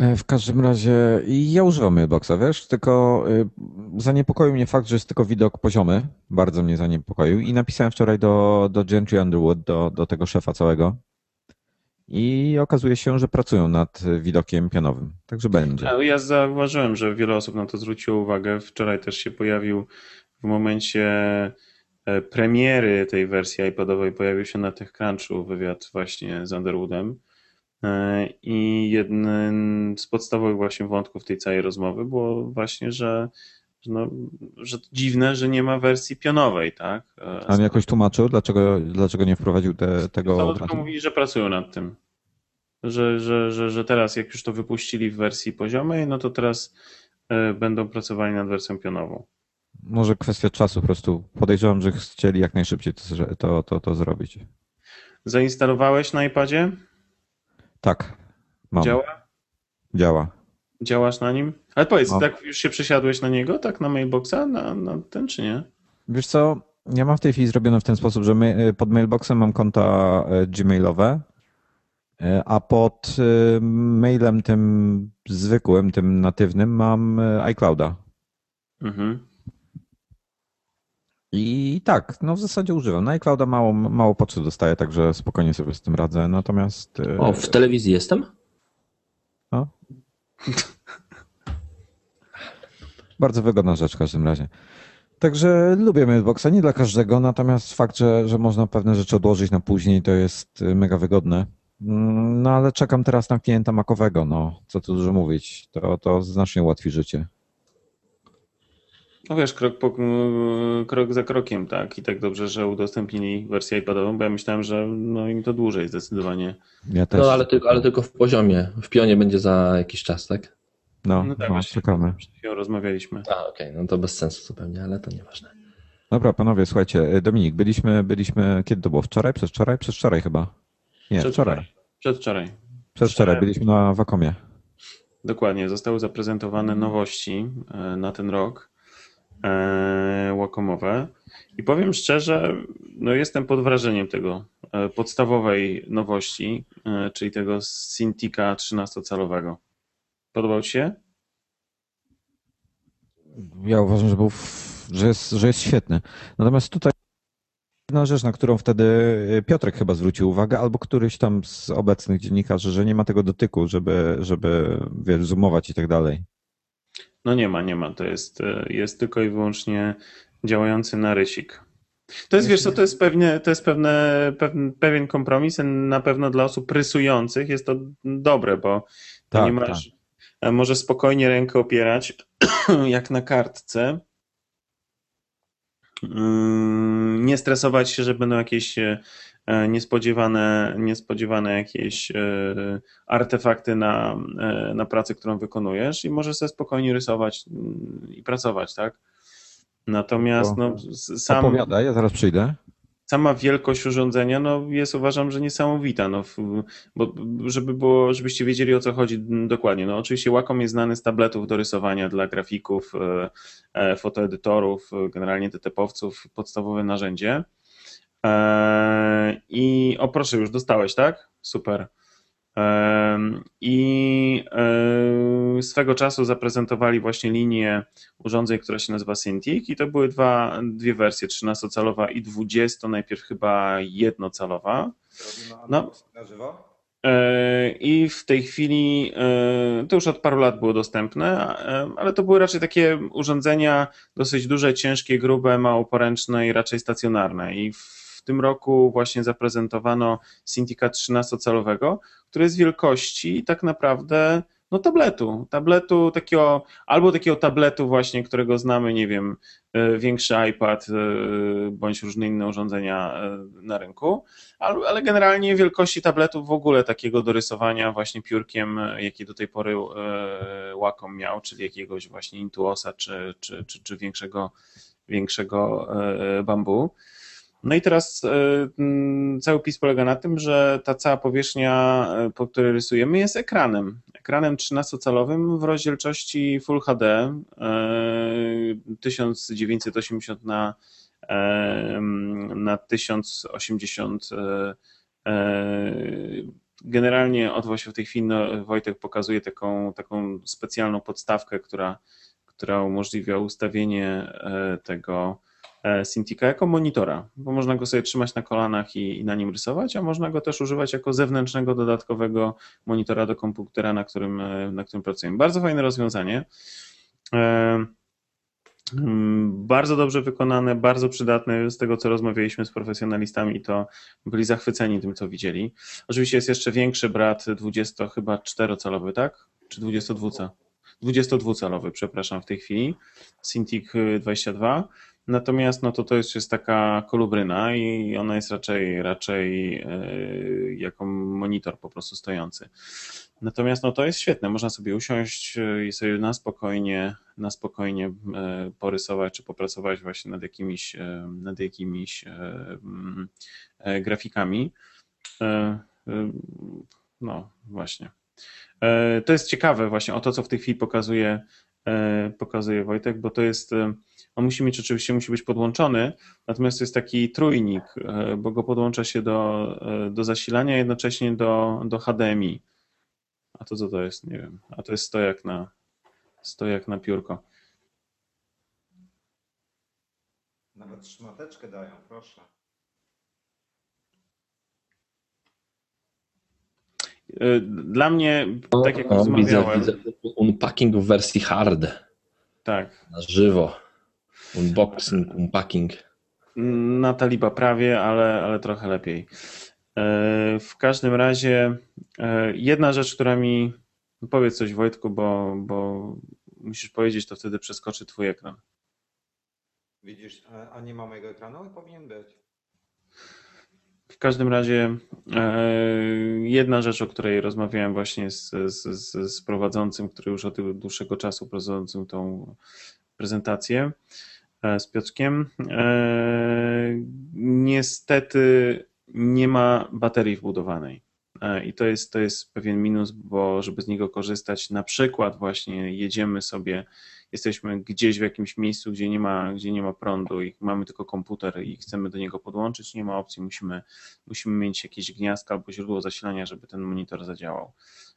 S3: E, W każdym razie ja używam mailboxa, wiesz, tylko y, zaniepokoił mnie fakt, że jest tylko widok poziomy. Bardzo mnie zaniepokoił i napisałem wczoraj do, do Gentry Underwood, do, do tego szefa całego. I okazuje się, że pracują nad widokiem pionowym. Także będzie.
S1: Ja zauważyłem, że wiele osób na to zwróciło uwagę. Wczoraj też się pojawił w momencie e, premiery tej wersji iPadowej, pojawił się na TechCrunchu wywiad właśnie z Underwoodem. E, I jednym z podstawowych właśnie wątków tej całej rozmowy było właśnie, że, no, że dziwne, że nie ma wersji pionowej, tak? E,
S3: A on jakoś tłumaczył, dlaczego, dlaczego nie wprowadził te, tego
S1: no, tylko mówili, że pracują nad tym. Że, że, że, że teraz, jak już to wypuścili w wersji poziomej, no to teraz będą pracowali nad wersją pionową.
S3: Może kwestia czasu po prostu. Podejrzewam, że chcieli jak najszybciej to, to, to, to zrobić.
S1: Zainstalowałeś na iPadzie?
S3: Tak, mam.
S1: Działa?
S3: Działa.
S1: Działasz na nim? Ale powiedz,
S3: No.
S1: tak już się przesiadłeś na niego, tak na mailboxa, na, na ten czy nie?
S3: Wiesz co, ja mam w tej chwili zrobione w ten sposób, że my, pod mailboxem mam konta e, gmailowe, e, a pod mailem tym zwykłym, tym natywnym mam iClouda.
S1: Mhm.
S3: I tak, no w zasadzie używam. Na iClouda mało, mało poczty dostaję, także spokojnie sobie z tym radzę. Natomiast e,
S2: O, w telewizji jestem?
S3: no. bardzo wygodna rzecz w każdym razie. Także lubię mailboxa, nie dla każdego, natomiast fakt, że, że można pewne rzeczy odłożyć na później, to jest y, mega wygodne. Mm, No ale czekam teraz na klienta makowego, no co tu dużo mówić, to, to znacznie ułatwi życie.
S1: No wiesz, krok, po, krok za krokiem, tak? I tak dobrze, że udostępnili wersję iPadową, bo ja myślałem, że no im to dłużej zdecydowanie.
S3: Ja też.
S2: No ale tylko, ale tylko w poziomie. W pionie będzie za jakiś czas, tak?
S3: No,
S1: No tak,
S3: no,
S1: właśnie.
S3: czekamy.
S1: Przed chwilą rozmawialiśmy.
S2: A, okej, no to bez sensu zupełnie, ale to nieważne.
S3: Dobra, panowie, słuchajcie, Dominik, byliśmy, byliśmy, kiedy to było? Wczoraj? Przedwczoraj? Przedwczoraj chyba. Nie, wczoraj.
S1: Przedwczoraj.
S3: Przedwczoraj byliśmy na Wakomie.
S1: Dokładnie, zostały zaprezentowane nowości e, na ten rok e, łakomowe i powiem szczerze, no jestem pod wrażeniem tego e, podstawowej nowości, e, czyli tego Cintiqa 13-calowego. Podobał Ci się?
S3: Ja uważam, że, był, że, jest, że jest świetny. Natomiast tutaj jedna rzecz, na którą wtedy Piotrek chyba zwrócił uwagę, albo któryś tam z obecnych dziennikarzy, że nie ma tego dotyku, żeby, żeby wiesz, zoomować i tak dalej.
S1: No nie ma, nie ma. To jest, e, jest tylko i wyłącznie działający na rysik. To jest, wiesz co, to jest pewnie, to jest pewne, pewien, kompromis. Na pewno dla osób rysujących jest to dobre, bo
S3: Tak,
S1: nie masz, e, może spokojnie rękę opierać, jak na kartce. Mm, Nie stresować się, że będą jakieś e, niespodziewane, niespodziewane jakieś e, artefakty na, e, na pracę, którą wykonujesz i możesz sobie spokojnie rysować mm, i pracować, tak? Natomiast
S3: To
S1: no, sam,
S3: Opowiadaj, ja zaraz przyjdę.
S1: sama wielkość urządzenia no, jest uważam, że niesamowita. No, bo, żeby było, żebyście wiedzieli o co chodzi dokładnie. No, oczywiście Wacom jest znany z tabletów do rysowania dla grafików, e, e, fotoedytorów, e, generalnie TTP-owców, podstawowe narzędzie. E, I o proszę, już dostałeś, tak? Super. Em, I e, swego czasu zaprezentowali właśnie linię urządzeń, która się nazywa Cintiq i to były dwa, dwie wersje, 13-calowa i 20, najpierw chyba jednocalowa. No.
S3: na żywo?
S1: I w tej chwili, to już od paru lat było dostępne, ale to były raczej takie urządzenia dosyć duże, ciężkie, grube, mało poręczne i raczej stacjonarne. I w tym roku właśnie zaprezentowano Cintiqa 13-calowego, który jest wielkości tak naprawdę no tabletu, tabletu takiego, albo takiego tabletu właśnie, którego znamy, nie wiem, e, większy iPad e, bądź różne inne urządzenia e, na rynku, ale, generalnie wielkości tabletów w ogóle takiego do rysowania właśnie piórkiem, jaki do tej pory Wacom miał, czyli jakiegoś właśnie Intuosa czy, czy, czy, czy większego, większego bambu. No i teraz e, mm, cały PiS polega na tym, że ta cała powierzchnia, e, po której rysujemy, jest ekranem. Ekranem 13-calowym w rozdzielczości Full HD e, 1980 na, e, na 1080. e, e, Generalnie odwoł się w tej chwili no, Wojtek pokazuje taką, taką specjalną podstawkę, która, która umożliwia ustawienie tego Cintiqa jako monitora, bo można go sobie trzymać na kolanach i, i na nim rysować, a można go też używać jako zewnętrznego, dodatkowego monitora do komputera, na którym, e, na którym pracujemy. Bardzo fajne rozwiązanie. E, mm, Bardzo dobrze wykonane, bardzo przydatne. Z tego, co rozmawialiśmy z profesjonalistami, to byli zachwyceni tym, co widzieli. Oczywiście jest jeszcze większy brat, 20 chyba 4-calowy, tak? Czy 22? 22-calowy, przepraszam, w tej chwili. Cintiq 22. Natomiast no to to jest, jest taka kolubryna i ona jest raczej, raczej yy, jako monitor po prostu stojący. Natomiast no to jest świetne, można sobie usiąść yy, i sobie na spokojnie, na spokojnie yy, porysować czy popracować właśnie nad jakimiś, nad jakimiś yy, grafikami. No właśnie. To jest ciekawe właśnie o to, co w tej chwili pokazuje, pokazuje Wojtek, bo to jest, on musi mieć oczywiście, musi być podłączony, natomiast to jest taki trójnik, yy, bo go podłącza się do, yy, do zasilania, jednocześnie do, do HDMI. A to co to jest? Nie wiem. A to jest stojak na, stojak na piórko.
S3: Nawet szmateczkę dają, proszę.
S1: Yy, Dla mnie, tak jak
S2: O,
S1: już
S2: widzę,
S1: rozmawiałem,
S2: widzę unpacking w wersji hard,
S1: tak,
S2: na żywo. Unboxing, unpacking.
S1: Na taliba prawie, ale, ale trochę lepiej. E, W każdym razie e, jedna rzecz, która mi. Powiedz coś Wojtku, bo, bo musisz powiedzieć, to wtedy przeskoczy twój ekran.
S3: Widzisz, a- nie ma mojego ekranu? Powinien być.
S1: W każdym razie e, jedna rzecz, o której rozmawiałem właśnie z, z, z, z prowadzącym, który już od dłuższego czasu prowadzącym tą prezentację z Piotrkiem. E, niestety nie ma baterii wbudowanej. E, I to jest, to jest pewien minus, bo żeby z niego korzystać, na przykład właśnie jedziemy sobie, jesteśmy gdzieś w jakimś miejscu, gdzie nie ma, gdzie nie ma prądu i mamy tylko komputer i chcemy do niego podłączyć, nie ma opcji, musimy, musimy mieć jakieś gniazdko albo źródło zasilania, żeby ten monitor zadziałał.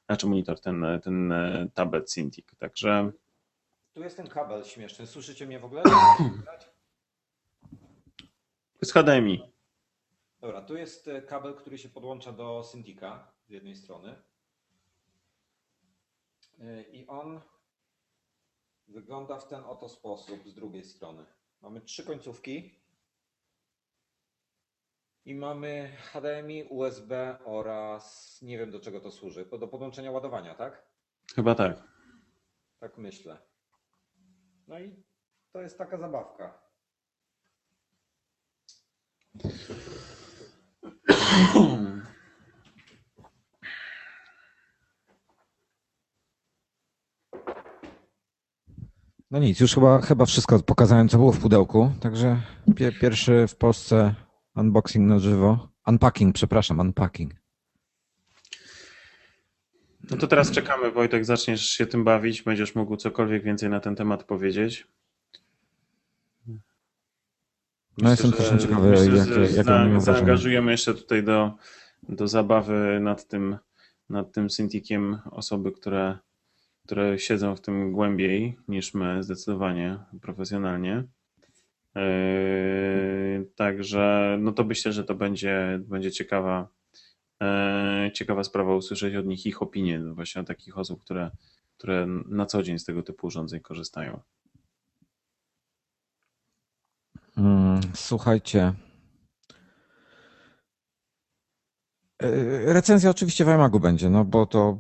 S1: Znaczy monitor, ten, ten e, tablet Cintiq. Także
S3: Tu jest ten kabel śmieszny. Słyszycie mnie w ogóle?
S1: z HDMI.
S3: Dobra, tu jest e, kabel, który się podłącza do Cintiqa z jednej strony. E, I on wygląda w ten oto sposób z drugiej strony. Mamy trzy końcówki. I mamy HDMI, USB oraz nie wiem do czego to służy. Do podłączenia ładowania, tak?
S1: Chyba tak.
S3: Tak myślę. No i to jest taka zabawka. No nic, już chyba, chyba wszystko pokazałem, co było w pudełku. Także pie, pierwszy w Polsce unboxing na żywo. Unpacking, przepraszam, unpacking.
S1: No to teraz czekamy, Wojtek, zaczniesz się tym bawić, będziesz mógł cokolwiek więcej na ten temat powiedzieć.
S3: No jestem też ciekawy,
S1: myślę,
S3: jak-
S1: że
S3: jak
S1: za, zaangażujemy jeszcze tutaj do, do zabawy nad tym, nad tym Cintiqiem osoby, które, które siedzą w tym głębiej niż my, zdecydowanie profesjonalnie. Yy, Także no to myślę, że to będzie, będzie ciekawa, ciekawa sprawa usłyszeć od nich ich opinie, no właśnie od takich osób, które, które na co dzień z tego typu urządzeń korzystają.
S3: Mm, Słuchajcie. Yy, Recenzja oczywiście w iMagu będzie, no bo to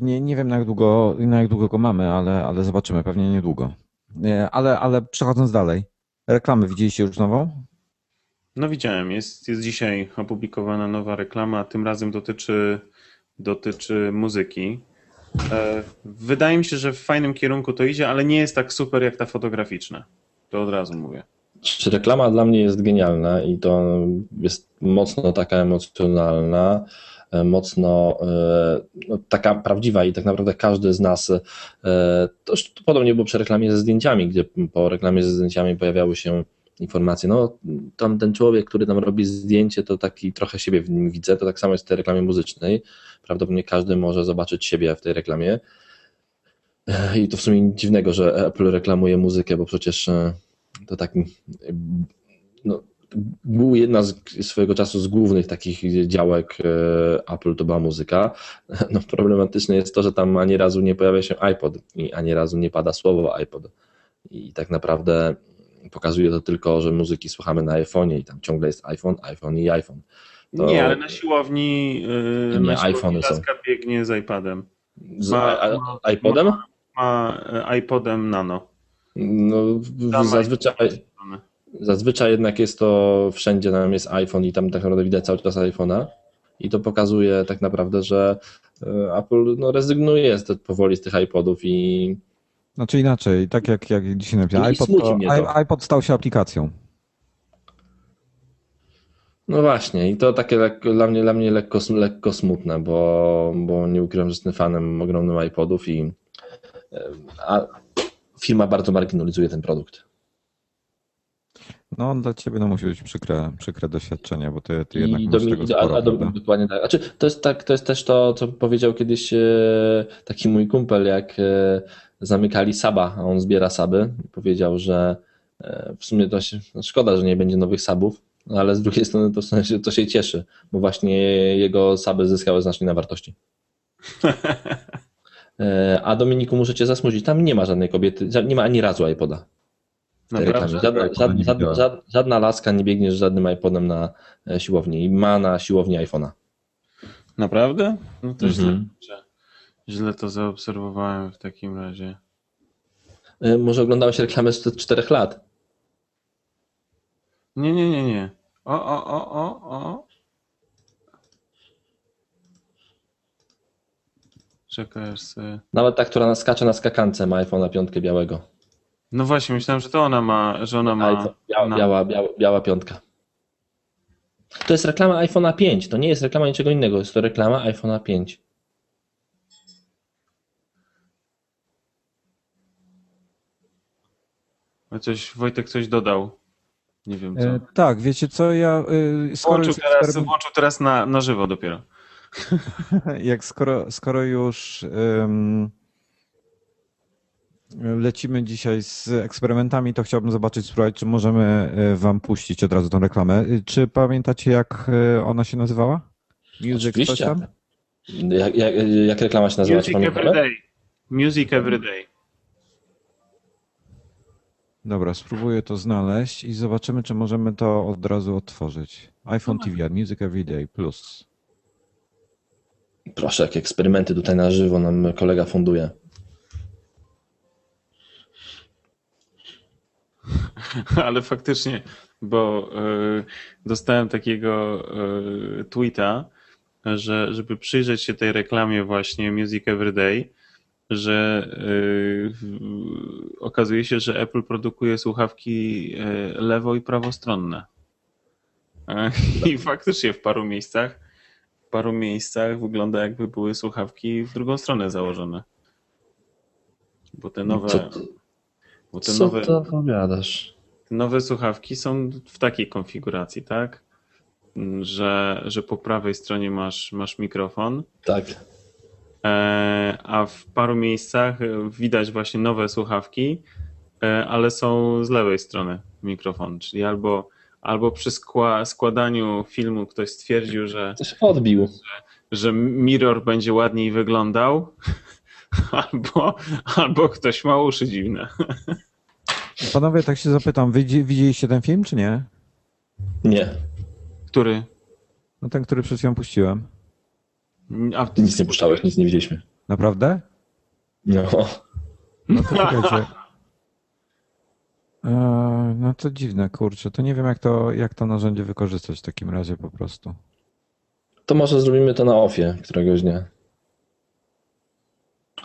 S3: nie, nie wiem na jak długo, na jak długo go mamy, ale, ale zobaczymy, pewnie niedługo. Nie, Ale, ale przechodząc dalej. Reklamy widzieliście już nową?
S1: No widziałem, jest, jest dzisiaj opublikowana nowa reklama, tym razem dotyczy, dotyczy muzyki. E, Wydaje mi się, że w fajnym kierunku to idzie, ale nie jest tak super jak ta fotograficzna. To od razu mówię.
S2: Czy reklama dla mnie jest genialna i to jest mocno taka emocjonalna, e, mocno e, no, taka prawdziwa i tak naprawdę każdy z nas, to podobnie było przy reklamie ze zdjęciami, gdzie po reklamie ze zdjęciami pojawiały się informacje, no tam ten człowiek, który nam robi zdjęcie, to taki trochę siebie w nim widzę, to tak samo jest w tej reklamie muzycznej, prawdopodobnie każdy może zobaczyć siebie w tej reklamie i to w sumie dziwnego, że Apple reklamuje muzykę, bo przecież e, to tak no, był jedna z swojego czasu z głównych takich działek e, Apple to była muzyka. No, problematyczne jest to, że tam ani razu nie pojawia się iPod i ani razu nie pada słowo iPod. I tak naprawdę pokazuje to tylko, że muzyki słuchamy na iPhone'ie i tam ciągle jest iPhone, iPhone i iPhone. To-
S1: Nie, ale na siłowni, yy,
S2: Nie,
S1: na siłowni
S2: iPhony są.
S1: laska biegnie z iPadem.
S2: Z
S1: Ma-
S2: a- iPodem?
S1: Ma e, iPodem Nano.
S2: No,
S1: Tam
S2: zazwyczaj. Zazwyczaj jednak jest to wszędzie nam jest iPhone i tam tak naprawdę widać cały czas iPhone'a i to pokazuje tak naprawdę, że e, Apple no, rezygnuje z, powoli z tych iPodów i
S3: Znaczy inaczej, tak jak, jak dzisiaj napisałem,
S2: I
S3: iPod, to,
S2: to.
S3: iPod stał się aplikacją.
S2: no właśnie i to takie lekko, dla mnie, dla mnie lekko, lekko smutne, bo, bo nie ukrywam, że jestem fanem ogromnym iPodów i e, a firma bardzo marginalizuje ten produkt.
S3: No dla ciebie no musi być przykre, przykre doświadczenie, bo ty, ty jednak
S2: I
S3: masz
S2: do,
S3: tego sporo,
S2: a, do, dokładnie tak. Znaczy, to, jest tak. To jest też to, co powiedział kiedyś e, taki mój kumpel, jak e, zamykali Saba, a on zbiera Saby. Powiedział, że e, w sumie to się, no szkoda, że nie będzie nowych Sabów, no ale z drugiej strony to, w sensie, to się cieszy, bo właśnie jego Saby zyskały znacznie na wartości. E, A Dominiku, muszę cię zasmucić, tam nie ma żadnej kobiety, nie ma ani razu iPoda.
S1: Naprawdę?
S2: Żadna,
S3: nie
S2: żadna, żadna, żadna laska nie biegnie z żadnym iPodem na e, siłowni i ma na siłowni iPhone'a.
S1: Naprawdę? No to źle,
S2: Mhm.
S1: że- źle to zaobserwowałem w takim razie.
S2: E, Może oglądałeś reklamę sprzed 4 lat.
S1: Nie, nie, nie, nie. O, o, o, o, o. Czekaj, aż se...
S2: Nawet ta, która skacze na skakance ma iPhone'a 5 białego.
S1: No właśnie, myślałem, że to ona ma, że ona ma...
S2: iPhone, biała,
S1: na-
S2: biała, biała, biała piątka. To jest reklama iPhone'a 5, to nie jest reklama niczego innego, jest to reklama iPhone'a 5.
S1: A Coś, Wojtek coś dodał. Nie wiem co.
S3: E, tak, wiecie co, ja y, skoro
S1: Włączył teraz,
S3: eksperyment-
S1: włączył teraz na, na żywo dopiero.
S3: jak skoro, skoro już ym, lecimy dzisiaj z eksperymentami, to chciałbym zobaczyć, spróbować, czy możemy y, wam puścić od razu tą reklamę. Y, Czy pamiętacie, jak ona się nazywała? Music
S2: Oczywiście.
S3: tam?
S2: Jak, jak, jak reklama się nazywa?
S1: Music every day. Music every day.
S3: Dobra, spróbuję to znaleźć i zobaczymy, czy możemy to od razu otworzyć. iPhone TV, Music Everyday Plus.
S2: Proszę, jakie eksperymenty tutaj na żywo nam kolega funduje.
S1: Ale faktycznie, bo y, dostałem takiego y, tweeta, że żeby przyjrzeć się tej reklamie właśnie Music Everyday, że y, okazuje się, że Apple produkuje słuchawki y, lewo i prawostronne. E, I faktycznie w paru miejscach, w paru miejscach wygląda jakby były słuchawki w drugą stronę założone. Bo te nowe,
S2: Co, ty-
S1: bo te
S2: co
S1: nowe,
S2: to opowiadasz?
S1: nowe słuchawki są w takiej konfiguracji, tak? Mm, Że, że po prawej stronie masz, masz mikrofon,
S2: Tak.
S1: E, a w paru miejscach widać właśnie nowe słuchawki, e, ale są z lewej strony mikrofon. Czyli albo, albo przy skła, składaniu filmu ktoś stwierdził, że,
S2: Coś odbił.
S1: że mirror będzie ładniej wyglądał, albo, albo ktoś ma uszy dziwne.
S3: Panowie, tak się zapytam, widzi- widzieliście ten film, czy nie?
S2: Nie,
S1: Który?
S3: No ten, który przed chwilą puściłem.
S1: A,
S2: nic nie puszczałeś, nic nie widzieliśmy.
S3: Naprawdę?
S2: No.
S3: No to czekajcie. Eee, No to dziwne, kurczę. To nie wiem, jak to, jak to narzędzie wykorzystać w takim razie po prostu.
S2: To może zrobimy to na ofie któregoś dnia.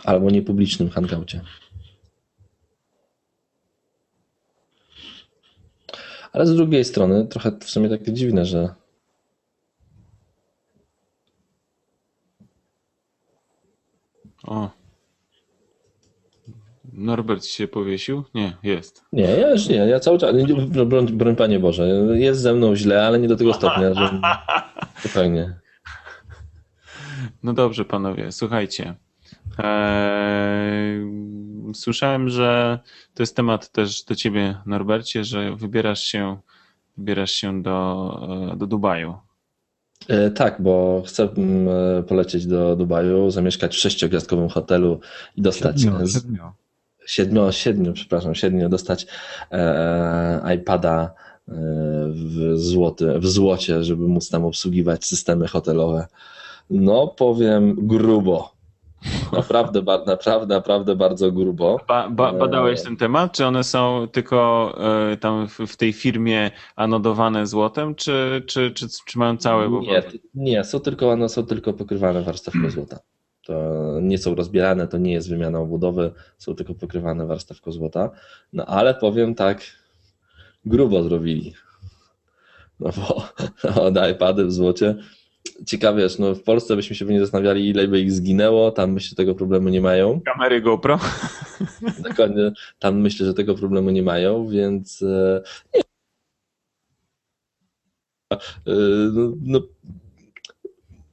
S2: Albo niepublicznym hangoucie. Ale z drugiej strony trochę w sumie takie dziwne, że
S1: O. Norbert się powiesił? Nie, jest.
S2: nie, ja już nie, ja cały czas, broń, broń Panie Boże, jest ze mną źle, ale nie do tego stopnia, że spokojnie.
S1: No dobrze, panowie, słuchajcie. Eee, słyszałem, że to jest temat też do ciebie, Norbercie, że wybierasz się, wybierasz się do, do Dubaju.
S2: E, Tak, bo chcę mm, e, polecieć do Dubaju, zamieszkać w sześciogwiazdkowym hotelu i dostać
S3: Siedmiu,
S2: z,
S3: siedmiu.
S2: siedmiu, siedmiu, przepraszam, siedmiu, dostać e, iPada e, w, złoty, w złocie, żeby móc tam obsługiwać systemy hotelowe. No, powiem grubo. Naprawdę, ba- naprawdę, naprawdę bardzo grubo.
S1: Ba, ba,
S2: Eee.
S1: badałeś ten temat? Czy one są tylko e, tam w, w tej firmie anodowane złotem, czy, czy, czy, czy mają całe?
S2: Nie, nie są tylko, one są tylko pokrywane warstewką złota. To nie są rozbierane, to nie jest wymiana obudowy, są tylko pokrywane warstewką złota. No ale powiem tak, grubo zrobili. No bo no, iPady w złocie. Ciekawie jest, no w Polsce byśmy się by nie zastanawiali, ile by ich zginęło, tam myślę, że tego problemu nie mają.
S1: Kamery GoPro?
S2: Dokładnie, tam myślę, że tego problemu nie mają, więc e, nie. E, No, no,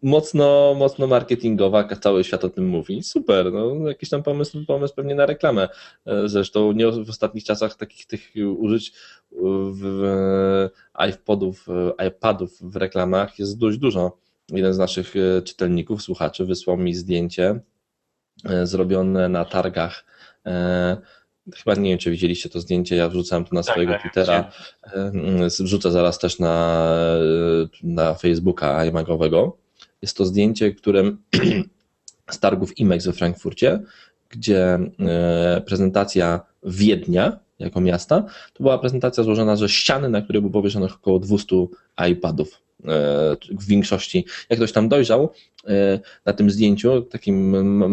S2: mocno, mocno marketingowa, cały świat o tym mówi. Super, no, jakiś tam pomysł, pomysł pewnie na reklamę. E, Zresztą nie w ostatnich czasach takich tych użyć w, w iPodów, iPadów w reklamach jest dość dużo. Jeden z naszych e, czytelników, słuchaczy wysłał mi zdjęcie e, zrobione na targach. E, Chyba nie wiem, czy widzieliście to zdjęcie, ja wrzucam to na swojego
S1: tak,
S2: Twittera, wrzucę zaraz też na, na Facebooka iMagowego. Jest to zdjęcie, którym z targów IMEX we Frankfurcie, gdzie prezentacja Wiednia jako miasta, to była prezentacja złożona ze ściany, na której było powieszonych około 200 iPadów. E, w większości, jak ktoś tam dojrzał e, na tym zdjęciu, takim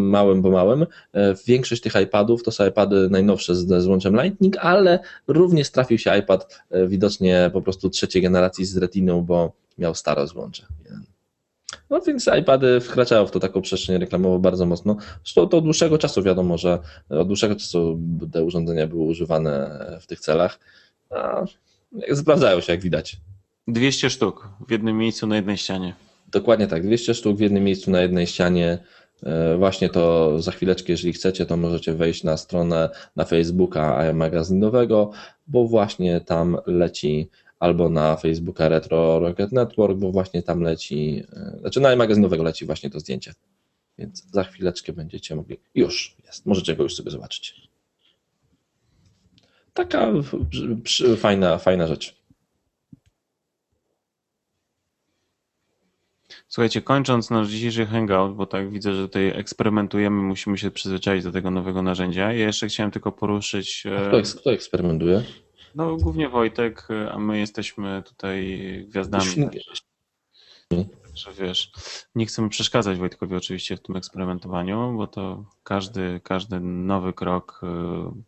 S2: małym, bo małym, e, większość tych iPadów to są iPady najnowsze z złączem Lightning, ale również trafił się iPad widocznie po prostu trzeciej generacji z retiną, bo miał stare złącze. No więc iPady wkraczają w to taką przestrzeń reklamową bardzo mocno. Zresztą to od dłuższego czasu wiadomo, że od dłuższego czasu te urządzenia były używane w tych celach. A sprawdzają się, jak widać.
S1: 200 sztuk w jednym miejscu na jednej ścianie.
S2: Dokładnie tak, 200 sztuk w jednym miejscu na jednej ścianie. E, właśnie to za chwileczkę, jeżeli chcecie, to możecie wejść na stronę na Facebooka magazynowego, bo właśnie tam leci albo na Facebooka Retro Rocket Network, bo właśnie tam leci, e, znaczy na magazynowego leci właśnie to zdjęcie. Więc za chwileczkę będziecie mogli. Już jest, możecie go już sobie zobaczyć. Taka fajna, fajna rzecz.
S1: Słuchajcie, kończąc nasz dzisiejszy hangout, bo tak widzę, że tutaj eksperymentujemy, musimy się przyzwyczaić do tego nowego narzędzia. Ja jeszcze chciałem tylko poruszyć.
S2: A kto, kto eksperymentuje?
S1: No, głównie Wojtek, a my jesteśmy tutaj gwiazdami. Że wiesz, nie chcemy przeszkadzać Wojtkowi oczywiście w tym eksperymentowaniu, bo to każdy, każdy nowy krok y,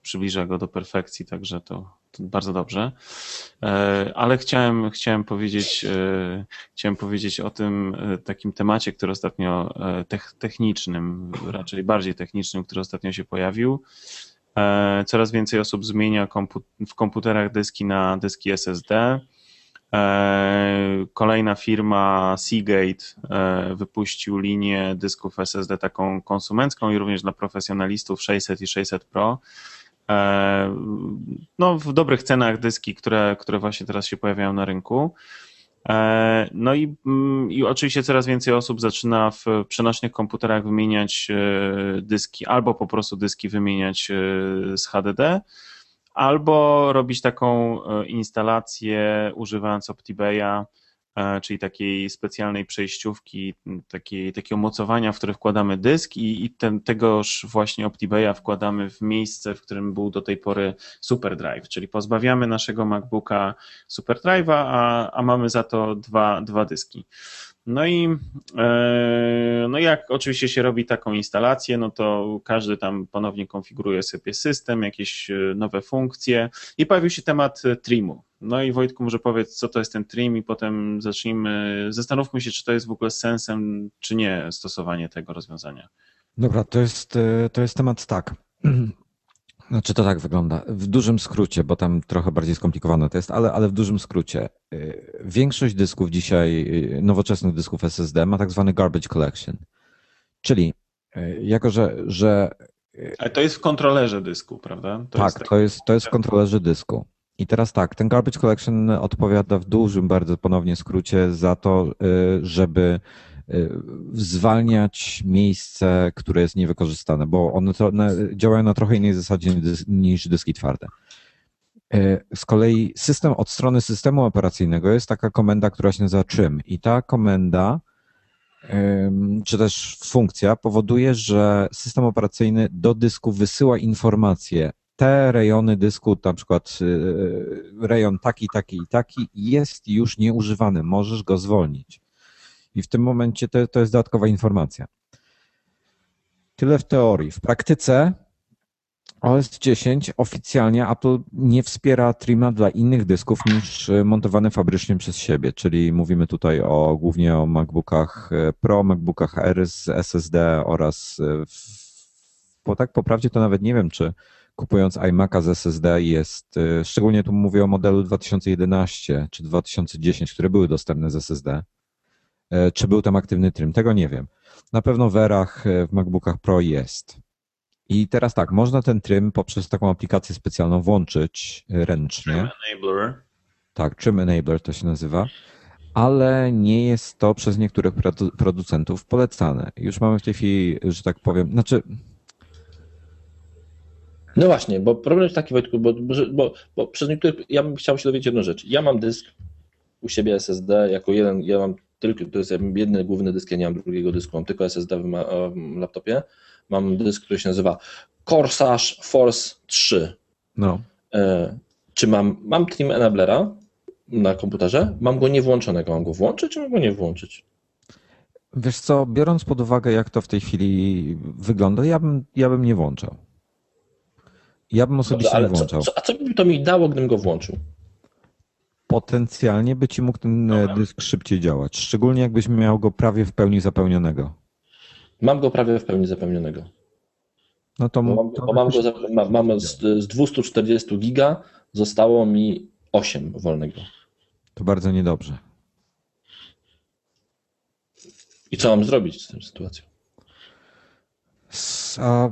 S1: przybliża go do perfekcji, także to bardzo dobrze. E, ale chciałem, chciałem powiedzieć, e, chciałem powiedzieć o tym e, takim temacie, który ostatnio technicznym, raczej bardziej technicznym, który ostatnio się pojawił. Coraz więcej osób zmienia w komputerach dyski na dyski SSD. Kolejna firma Seagate wypuścił linię dysków SSD taką konsumencką i również dla profesjonalistów 600 i 600 Pro. No, w dobrych cenach dyski, które, które właśnie teraz się pojawiają na rynku. No i, mm, i oczywiście coraz więcej osób zaczyna w przenośnych komputerach wymieniać dyski, albo po prostu dyski wymieniać z HDD, albo robić taką e, instalację używając OptiBaya, e, czyli takiej specjalnej przejściówki, takiej, takiego mocowania, w które wkładamy dysk i, i ten, tegoż właśnie OptiBaya wkładamy w miejsce, w którym był do tej pory SuperDrive, czyli pozbawiamy naszego MacBooka SuperDrive'a, a, a mamy za to dwa, dwa dyski. No i e, no jak oczywiście się robi taką instalację, no to każdy tam ponownie konfiguruje sobie system, jakieś e, nowe funkcje i pojawił się temat trimu. No i Wojtku może powiedz, co to jest ten trim i potem zacznijmy, zastanówmy się, czy to jest w ogóle sensem, czy nie stosowanie tego rozwiązania.
S3: Dobra, to jest, e, to jest temat tak. Znaczy to tak wygląda. W dużym skrócie, bo tam trochę bardziej skomplikowane to jest, ale, ale w dużym skrócie. Y, większość dysków dzisiaj, y, nowoczesnych dysków SSD ma tak zwany garbage collection. Czyli jako, że. że
S1: ale to jest w kontrolerze dysku, prawda?
S3: To tak, jest to, jest, to jest w kontrolerze dysku. I teraz tak, ten garbage collection odpowiada w dużym bardzo ponownie skrócie za to, żeby Y, zwalniać miejsce, które jest niewykorzystane, bo one to, działają na trochę innej zasadzie niż dyski twarde. Y, z kolei system od strony systemu operacyjnego jest taka komenda, która się nazywa czym i ta komenda czy też funkcja powoduje, że system operacyjny do dysku wysyła informacje. Te rejony dysku, na przykład y, rejon taki, taki i taki jest już nieużywany, możesz go zwolnić. I w tym momencie to, to jest dodatkowa informacja. Tyle w teorii. W praktyce OS 10 oficjalnie Apple nie wspiera trima dla innych dysków niż e, montowane fabrycznie przez siebie, czyli mówimy tutaj o głównie o MacBookach e, Pro, MacBookach R z SSD oraz w, bo tak po prawdzie to nawet nie wiem, czy kupując iMac'a z SSD jest, szczególnie tu mówię o modelu 2011 czy 2010, które były dostępne z SSD, E, czy był tam aktywny trim? Tego nie wiem. Na pewno w erach e, w MacBookach Pro jest. I teraz tak, można ten trim poprzez taką aplikację specjalną włączyć ręcznie. Trim Enabler. Tak, Trim Enabler to się nazywa, ale nie jest to przez niektórych producentów polecane. Już mamy w tej chwili, że tak powiem, znaczy
S2: no właśnie, bo problem jest taki, Wojtku, bo, bo, bo przez niektórych, ja bym chciał się dowiedzieć jedną rzecz. Ja mam dysk u siebie SSD jako jeden, ja mam tylko, to jest jeden główny dysk, ja nie mam drugiego dysku, mam tylko SSD w, w laptopie. Mam dysk, który się nazywa Corsage Force 3. No. e, czy mam, mam Trim Enablera na komputerze, mam go niewłączonego, mam go włączyć, czy mam go nie włączyć?
S3: Wiesz co, biorąc pod uwagę, jak to w tej chwili wygląda, ja bym, ja bym nie włączał. Ja bym osobiście
S2: Dobrze, ale
S3: nie włączał.
S2: co, co, a co by to mi dało, gdybym go włączył?
S3: Potencjalnie by ci mógł ten e, dysk szybciej działać, szczególnie jakbyś miał go prawie w pełni zapełnionego.
S2: Mam go prawie w pełni zapełnionego.
S3: No to,
S2: mam,
S3: to
S2: mam, go, ma- mam z, z 240 giga zostało mi 8 wolnego.
S3: to bardzo niedobrze.
S2: I co mam zrobić z tą sytuacją?
S3: A,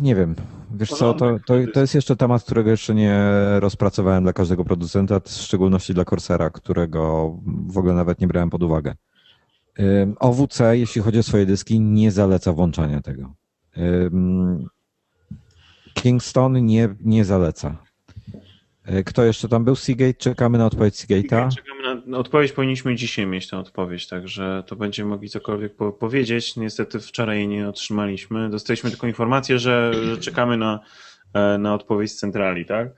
S3: nie wiem. Wiesz co, to, to, to jest jeszcze temat, którego jeszcze nie rozpracowałem dla każdego producenta, w szczególności dla Corsera, którego w ogóle nawet nie brałem pod uwagę. OWC, jeśli chodzi o swoje dyski, nie zaleca włączania tego. Kingston nie, nie zaleca. Kto jeszcze tam był? Seagate? Czekamy na odpowiedź Seagate'a.
S1: Czekamy na odpowiedź, powinniśmy dzisiaj mieć tę odpowiedź, także to będziemy mogli cokolwiek po powiedzieć. Niestety wczoraj jej nie otrzymaliśmy. Dostaliśmy tylko informację, że, że czekamy na, e, na odpowiedź z centrali, tak?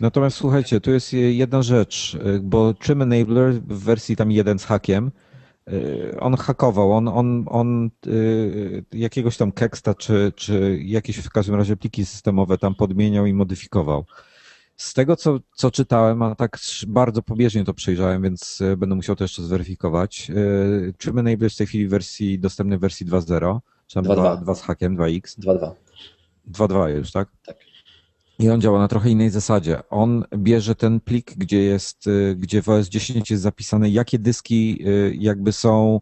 S3: Natomiast słuchajcie, tu jest jedna rzecz, y, bo Trim Enabler w wersji tam jeden z hakiem, y, on hakował, on, on, on y, jakiegoś tam keksta czy, czy jakieś w każdym razie pliki systemowe tam podmieniał i modyfikował. Z tego, co, co czytałem, a tak bardzo pobieżnie to przejrzałem, więc y, będę musiał to jeszcze zweryfikować. y, Trim Enabler jest w tej chwili wersji, dostępny w wersji 2.0, czy tam
S2: 2.2.
S3: 2, 2 z hakiem, 2x.
S2: 2.2.
S3: 2.2 już, tak?
S2: Tak.
S3: I on działa na trochę innej zasadzie. On bierze ten plik, gdzie jest, y, gdzie w OS 10 jest zapisane, jakie dyski jakby są,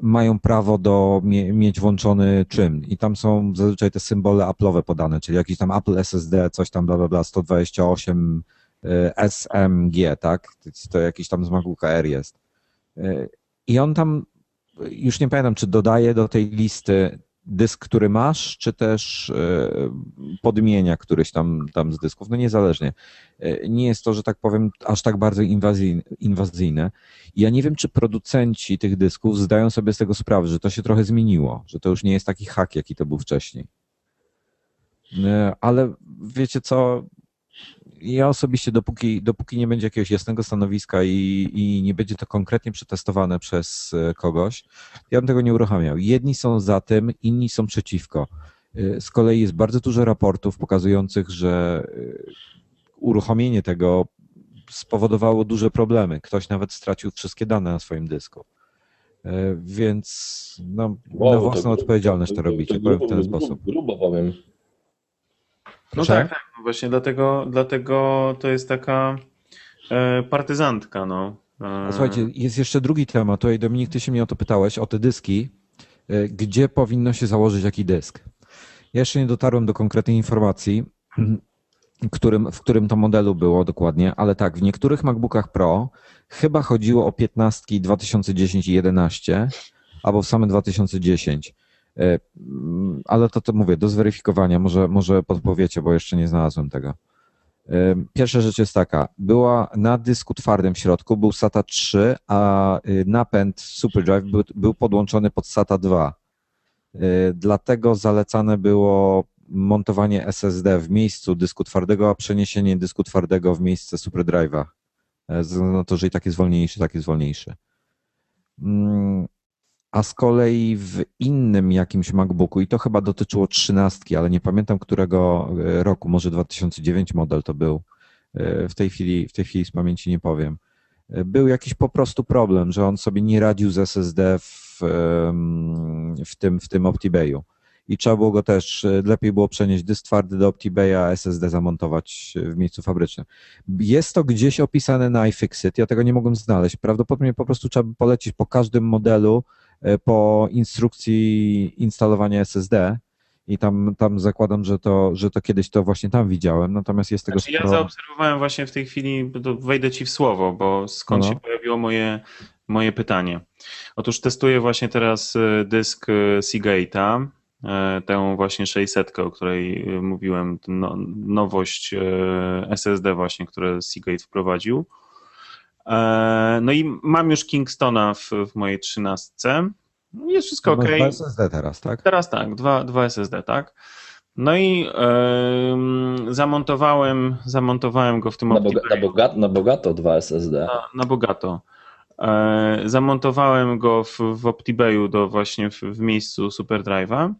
S3: mają prawo do mie, mieć włączony czym. I tam są zazwyczaj te symbole Apple'owe podane, czyli jakiś tam Apple SSD, coś tam bla bla bla, 128 y, SMG, tak? To jakiś tam z MacBooka Air jest. Y, I on tam, już nie pamiętam, czy dodaje do tej listy dysk, który masz, czy też e, podmienia któryś tam, tam z dysków, no niezależnie. E, Nie jest to, że tak powiem, aż tak bardzo inwazyjne. Ja nie wiem, czy producenci tych dysków zdają sobie z tego sprawę, że to się trochę zmieniło, że to już nie jest taki hak, jaki to był wcześniej. E, Ale wiecie co, ja osobiście, dopóki, dopóki nie będzie jakiegoś jasnego stanowiska i, i nie będzie to konkretnie przetestowane przez e, kogoś, ja bym tego nie uruchamiał. Jedni są za tym, inni są przeciwko. E, Z kolei jest bardzo dużo raportów pokazujących, że e, uruchomienie tego spowodowało duże problemy. Ktoś nawet stracił wszystkie dane na swoim dysku. Więc no,
S2: Wow,
S3: na
S2: to
S3: własną
S2: gru-
S3: odpowiedzialność to robicie, powiem w ten
S2: grubo,
S3: sposób.
S2: Grubo powiem.
S1: No tak, tak. No właśnie dlatego, dlatego to jest taka e, partyzantka, no. E,
S3: Słuchajcie, jest jeszcze drugi temat. Tutaj Dominik, ty się mnie o to pytałeś, o te dyski. E, Gdzie powinno się założyć jaki dysk? Ja jeszcze nie dotarłem do konkretnej informacji, którym, w którym to modelu było dokładnie, ale tak, w niektórych MacBookach Pro chyba chodziło o 15 2010 i 11, albo w same 2010. E, mm, Ale to, to mówię, do zweryfikowania, może, może podpowiecie, bo jeszcze nie znalazłem tego. Ym, Pierwsza rzecz jest taka, była na dysku twardym w środku był SATA 3, a y, napęd SuperDrive był, był podłączony pod SATA 2. Y, Dlatego zalecane było montowanie SSD w miejscu dysku twardego, a przeniesienie dysku twardego w miejsce SuperDrive'a. e, Ze względu na to, że i tak jest wolniejszy, tak jest wolniejszy. A z kolei w innym jakimś MacBooku, i to chyba dotyczyło trzynastki, ale nie pamiętam którego e, roku, może 2009 model to był. E, W tej chwili, w tej chwili z pamięci nie powiem. E, Był jakiś po prostu problem, że on sobie nie radził z SSD w, w tym, w tym OptiBayu. I trzeba było go też, lepiej było przenieść dysk twardy do OptiBaya, a SSD zamontować w miejscu fabrycznym. Jest to gdzieś opisane na iFixit, ja tego nie mogłem znaleźć. Prawdopodobnie po prostu trzeba by polecić po każdym modelu po instrukcji instalowania SSD i tam, tam zakładam, że to, że to kiedyś to właśnie tam widziałem, natomiast jest tego
S1: Znaczy, ja
S3: sporo.
S1: zaobserwowałem właśnie w tej chwili, wejdę ci w słowo, bo skąd
S3: No.
S1: się pojawiło moje, moje pytanie. Otóż testuję właśnie teraz e, dysk e, Seagate'a, e, tę właśnie 600, o której e, mówiłem, no, nowość e, SSD właśnie, które Seagate wprowadził. E, No i mam już Kingstona w, w mojej trzynastce. Jest wszystko ok.
S3: Masz SSD teraz, tak?
S1: Teraz tak, dwa, dwa SSD, tak? No i em, zamontowałem, zamontowałem go w tym
S2: Na, boga, na, boga, na bogato dwa SSD.
S1: na, na bogato. E, zamontowałem go w, w OptiBayu do właśnie w, w miejscu SuperDrive'a.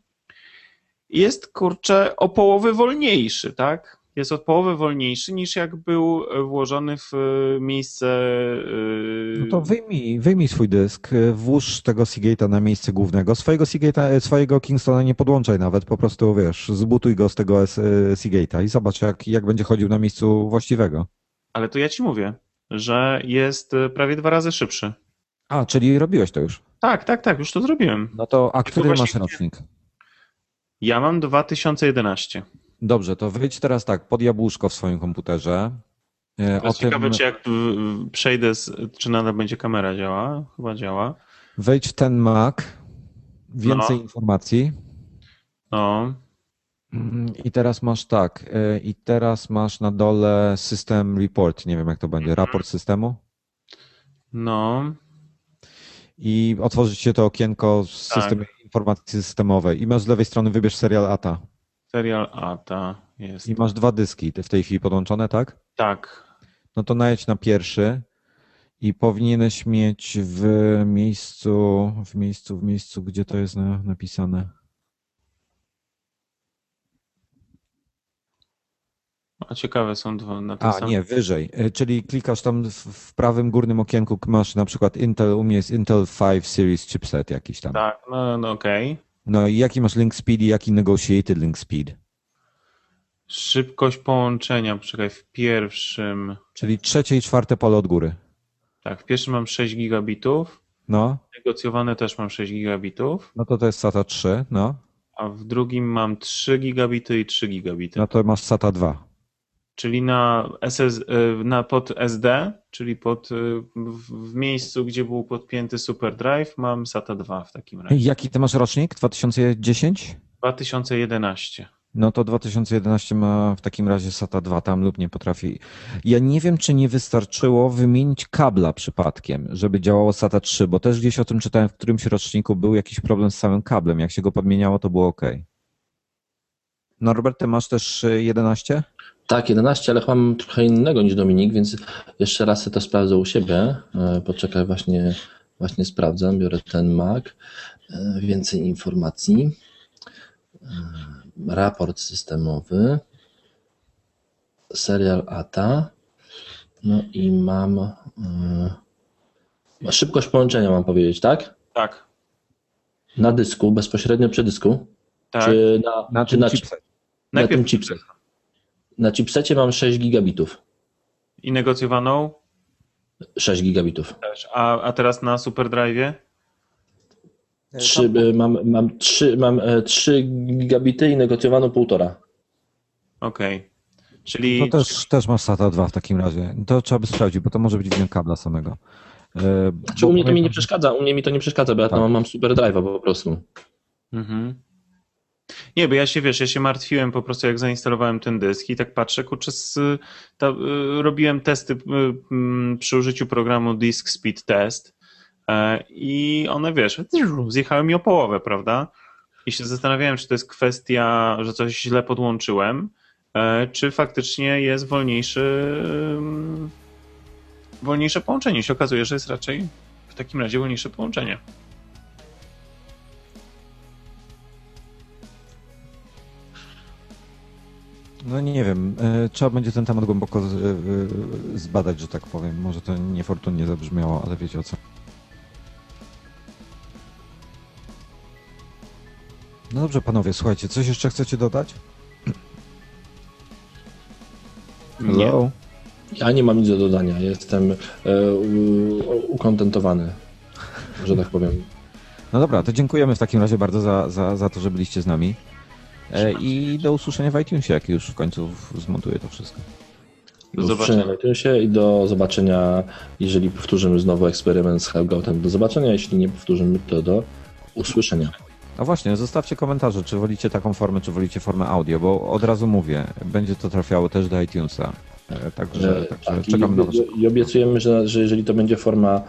S1: Jest kurczę o połowę wolniejszy, tak? Jest o połowę wolniejszy niż jak był włożony w e, miejsce. e,
S3: No to wyjmij, wyjmij swój dysk, włóż tego Seagate'a na miejsce głównego. Swojego Seagate'a, swojego Kingstona nie podłączaj nawet, po prostu wiesz, zbutuj go z tego Seagate'a i zobacz jak, jak będzie chodził na miejscu właściwego.
S1: Ale to ja ci mówię, że jest e, prawie dwa razy szybszy.
S3: A, czyli robiłeś to już.
S1: Tak, tak, tak, już to zrobiłem.
S3: No to, a który masz rocznik?
S1: Ja mam 2011.
S3: Dobrze, to wyjdź teraz tak, pod jabłuszko w swoim komputerze.
S1: Jest ciekawe, czy jak przejdę, z, czy nadal będzie kamera działa? Chyba działa.
S3: Wejdź w ten Mac, więcej
S1: No.
S3: informacji.
S1: No,
S3: Mm, I teraz masz tak, y, i teraz masz na dole System Report, nie wiem jak to będzie,
S1: Mhm.
S3: raport systemu.
S1: no,
S3: I otworzy się to okienko z
S1: Tak.
S3: systemem informacji systemowej. I masz z lewej strony wybierz serial ATA.
S1: Serial ATA jest.
S3: I masz dwa dyski w tej chwili podłączone, tak?
S1: Tak,
S3: No to najedź na pierwszy i powinieneś mieć w miejscu, w miejscu, w miejscu, gdzie to jest na, napisane.
S1: a ciekawe są dwa na tym
S3: A,
S1: samym.
S3: nie, wyżej. Y, Czyli klikasz tam w, w prawym górnym okienku, masz na przykład Intel, u mnie jest Intel 5 Series chipset jakiś tam.
S1: Tak, no, no okej.
S3: No i jaki masz link speed i jaki negotiated link speed?
S1: Szybkość połączenia, poczekaj, w pierwszym,
S3: Czyli trzecie i czwarte pole od góry.
S1: tak, w pierwszym mam 6 gigabitów,
S3: No,
S1: negocjowane też mam 6 gigabitów,
S3: no to to jest SATA 3, no.
S1: a w drugim mam 3 gigabity i 3 gigabity.
S3: No to masz SATA 2.
S1: Czyli na, SS, y, na pod SD, czyli pod, y, w, w miejscu, gdzie był podpięty SuperDrive, mam SATA 2 w takim razie.
S3: Jaki ty masz rocznik? 2010?
S1: 2011.
S3: No to 2011 ma w takim razie SATA 2 tam lub nie potrafi. Ja nie wiem, czy nie wystarczyło wymienić kabla przypadkiem, żeby działało SATA 3, bo też gdzieś o tym czytałem w którymś roczniku był jakiś problem z samym kablem. Jak się go podmieniało, to było ok. Norbert, ty masz też y, 11?
S2: Tak, 11, ale chyba mam trochę innego niż Dominik, więc jeszcze raz sobie to sprawdzę u siebie. E, Poczekaj, właśnie, właśnie sprawdzam. Biorę ten Mac. E, Więcej informacji. E, Raport systemowy. Serial ATA. No i mam. e, Szybkość połączenia, mam powiedzieć, tak?
S1: Tak,
S2: Na dysku, bezpośrednio przy dysku.
S1: tak.
S2: Czy na,
S3: Na
S2: czy
S3: tym
S2: na,
S3: chipset.
S2: Na
S1: Najpierw
S2: tym chipset? Na chipsecie mam 6 gigabitów.
S1: I negocjowaną
S2: 6 gigabitów.
S1: A, a teraz na SuperDrive'ie?
S2: Trzy, y, mam, mam, trzy, mam e, 3 gigabity i negocjowaną półtora.
S1: Okej. Czyli
S3: To też, też masz SATA 2 w takim razie. To trzeba by sprawdzić, bo to może być wina kabla samego. E,
S2: Znaczy,
S3: bo
S2: u mnie to mi nie przeszkadza, u mnie mi to nie przeszkadza, bo ja
S3: Tak.
S2: tam mam super drive'a po prostu.
S1: Mhm. Nie, bo ja się, wiesz, ja się martwiłem po prostu jak zainstalowałem ten dysk i tak patrzę, kurczę, z, ta, y, robiłem testy y, mm, przy użyciu programu Disk Speed Test e, i one, wiesz, zjechały mi o połowę, prawda? I się zastanawiałem, czy to jest kwestia, że coś źle podłączyłem, e, czy faktycznie jest wolniejszy, ym, wolniejsze połączenie. Się okazuje, że jest raczej w takim razie wolniejsze połączenie.
S3: No nie wiem, e, trzeba będzie ten temat głęboko z- e, e, zbadać, że tak powiem. Może to niefortunnie zabrzmiało, ale wiecie o co. No dobrze, panowie, słuchajcie, coś jeszcze chcecie dodać?
S1: Nie.
S2: Ja nie mam nic do dodania, jestem ukontentowany, że tak powiem.
S3: No dobra, to dziękujemy w takim razie bardzo za, za, za to, że byliście z nami. E, I do usłyszenia w iTunesie, jak już w końcu w- zmontuję to wszystko.
S1: Do
S2: zobaczenia na iTunesie i do zobaczenia, jeżeli powtórzymy znowu eksperyment z Helgoutem. Do zobaczenia, jeśli nie powtórzymy, to do usłyszenia.
S3: A właśnie, zostawcie komentarze, czy wolicie taką formę, czy wolicie formę audio, bo od razu mówię, będzie to trafiało też do iTunesa. E, Także,
S2: E,
S3: także
S2: tak, i,
S3: czekamy na wasze
S2: i obiecujemy, że, że jeżeli to będzie forma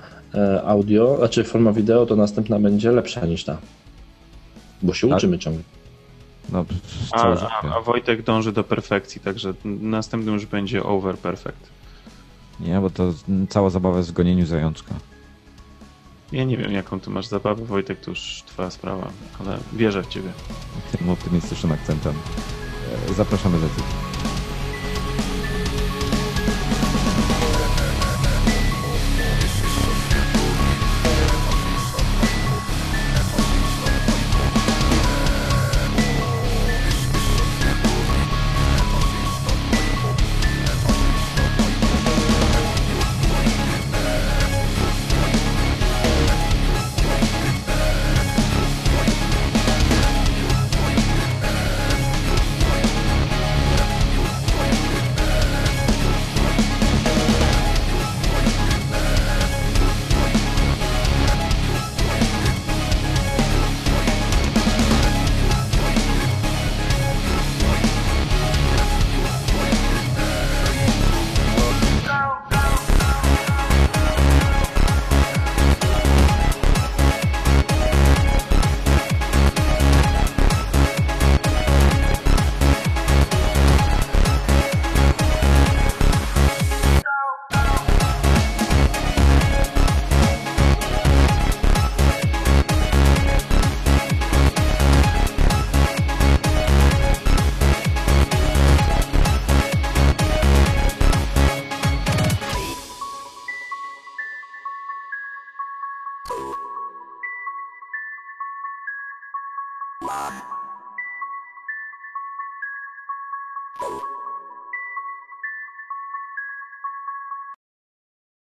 S2: audio, znaczy forma wideo, to następna będzie lepsza niż ta. Bo się
S3: Tak.
S2: uczymy ciągle.
S3: No,
S1: A, a, a Wojtek dąży do perfekcji, także następnym już będzie over perfect.
S3: Nie, bo to cała zabawa jest w gonieniu zajączka.
S1: Ja nie wiem, jaką ty masz zabawę, Wojtek, to już twoja sprawa, ale wierzę w ciebie.
S3: Tym optymistycznym akcentem. E, Zapraszamy tych.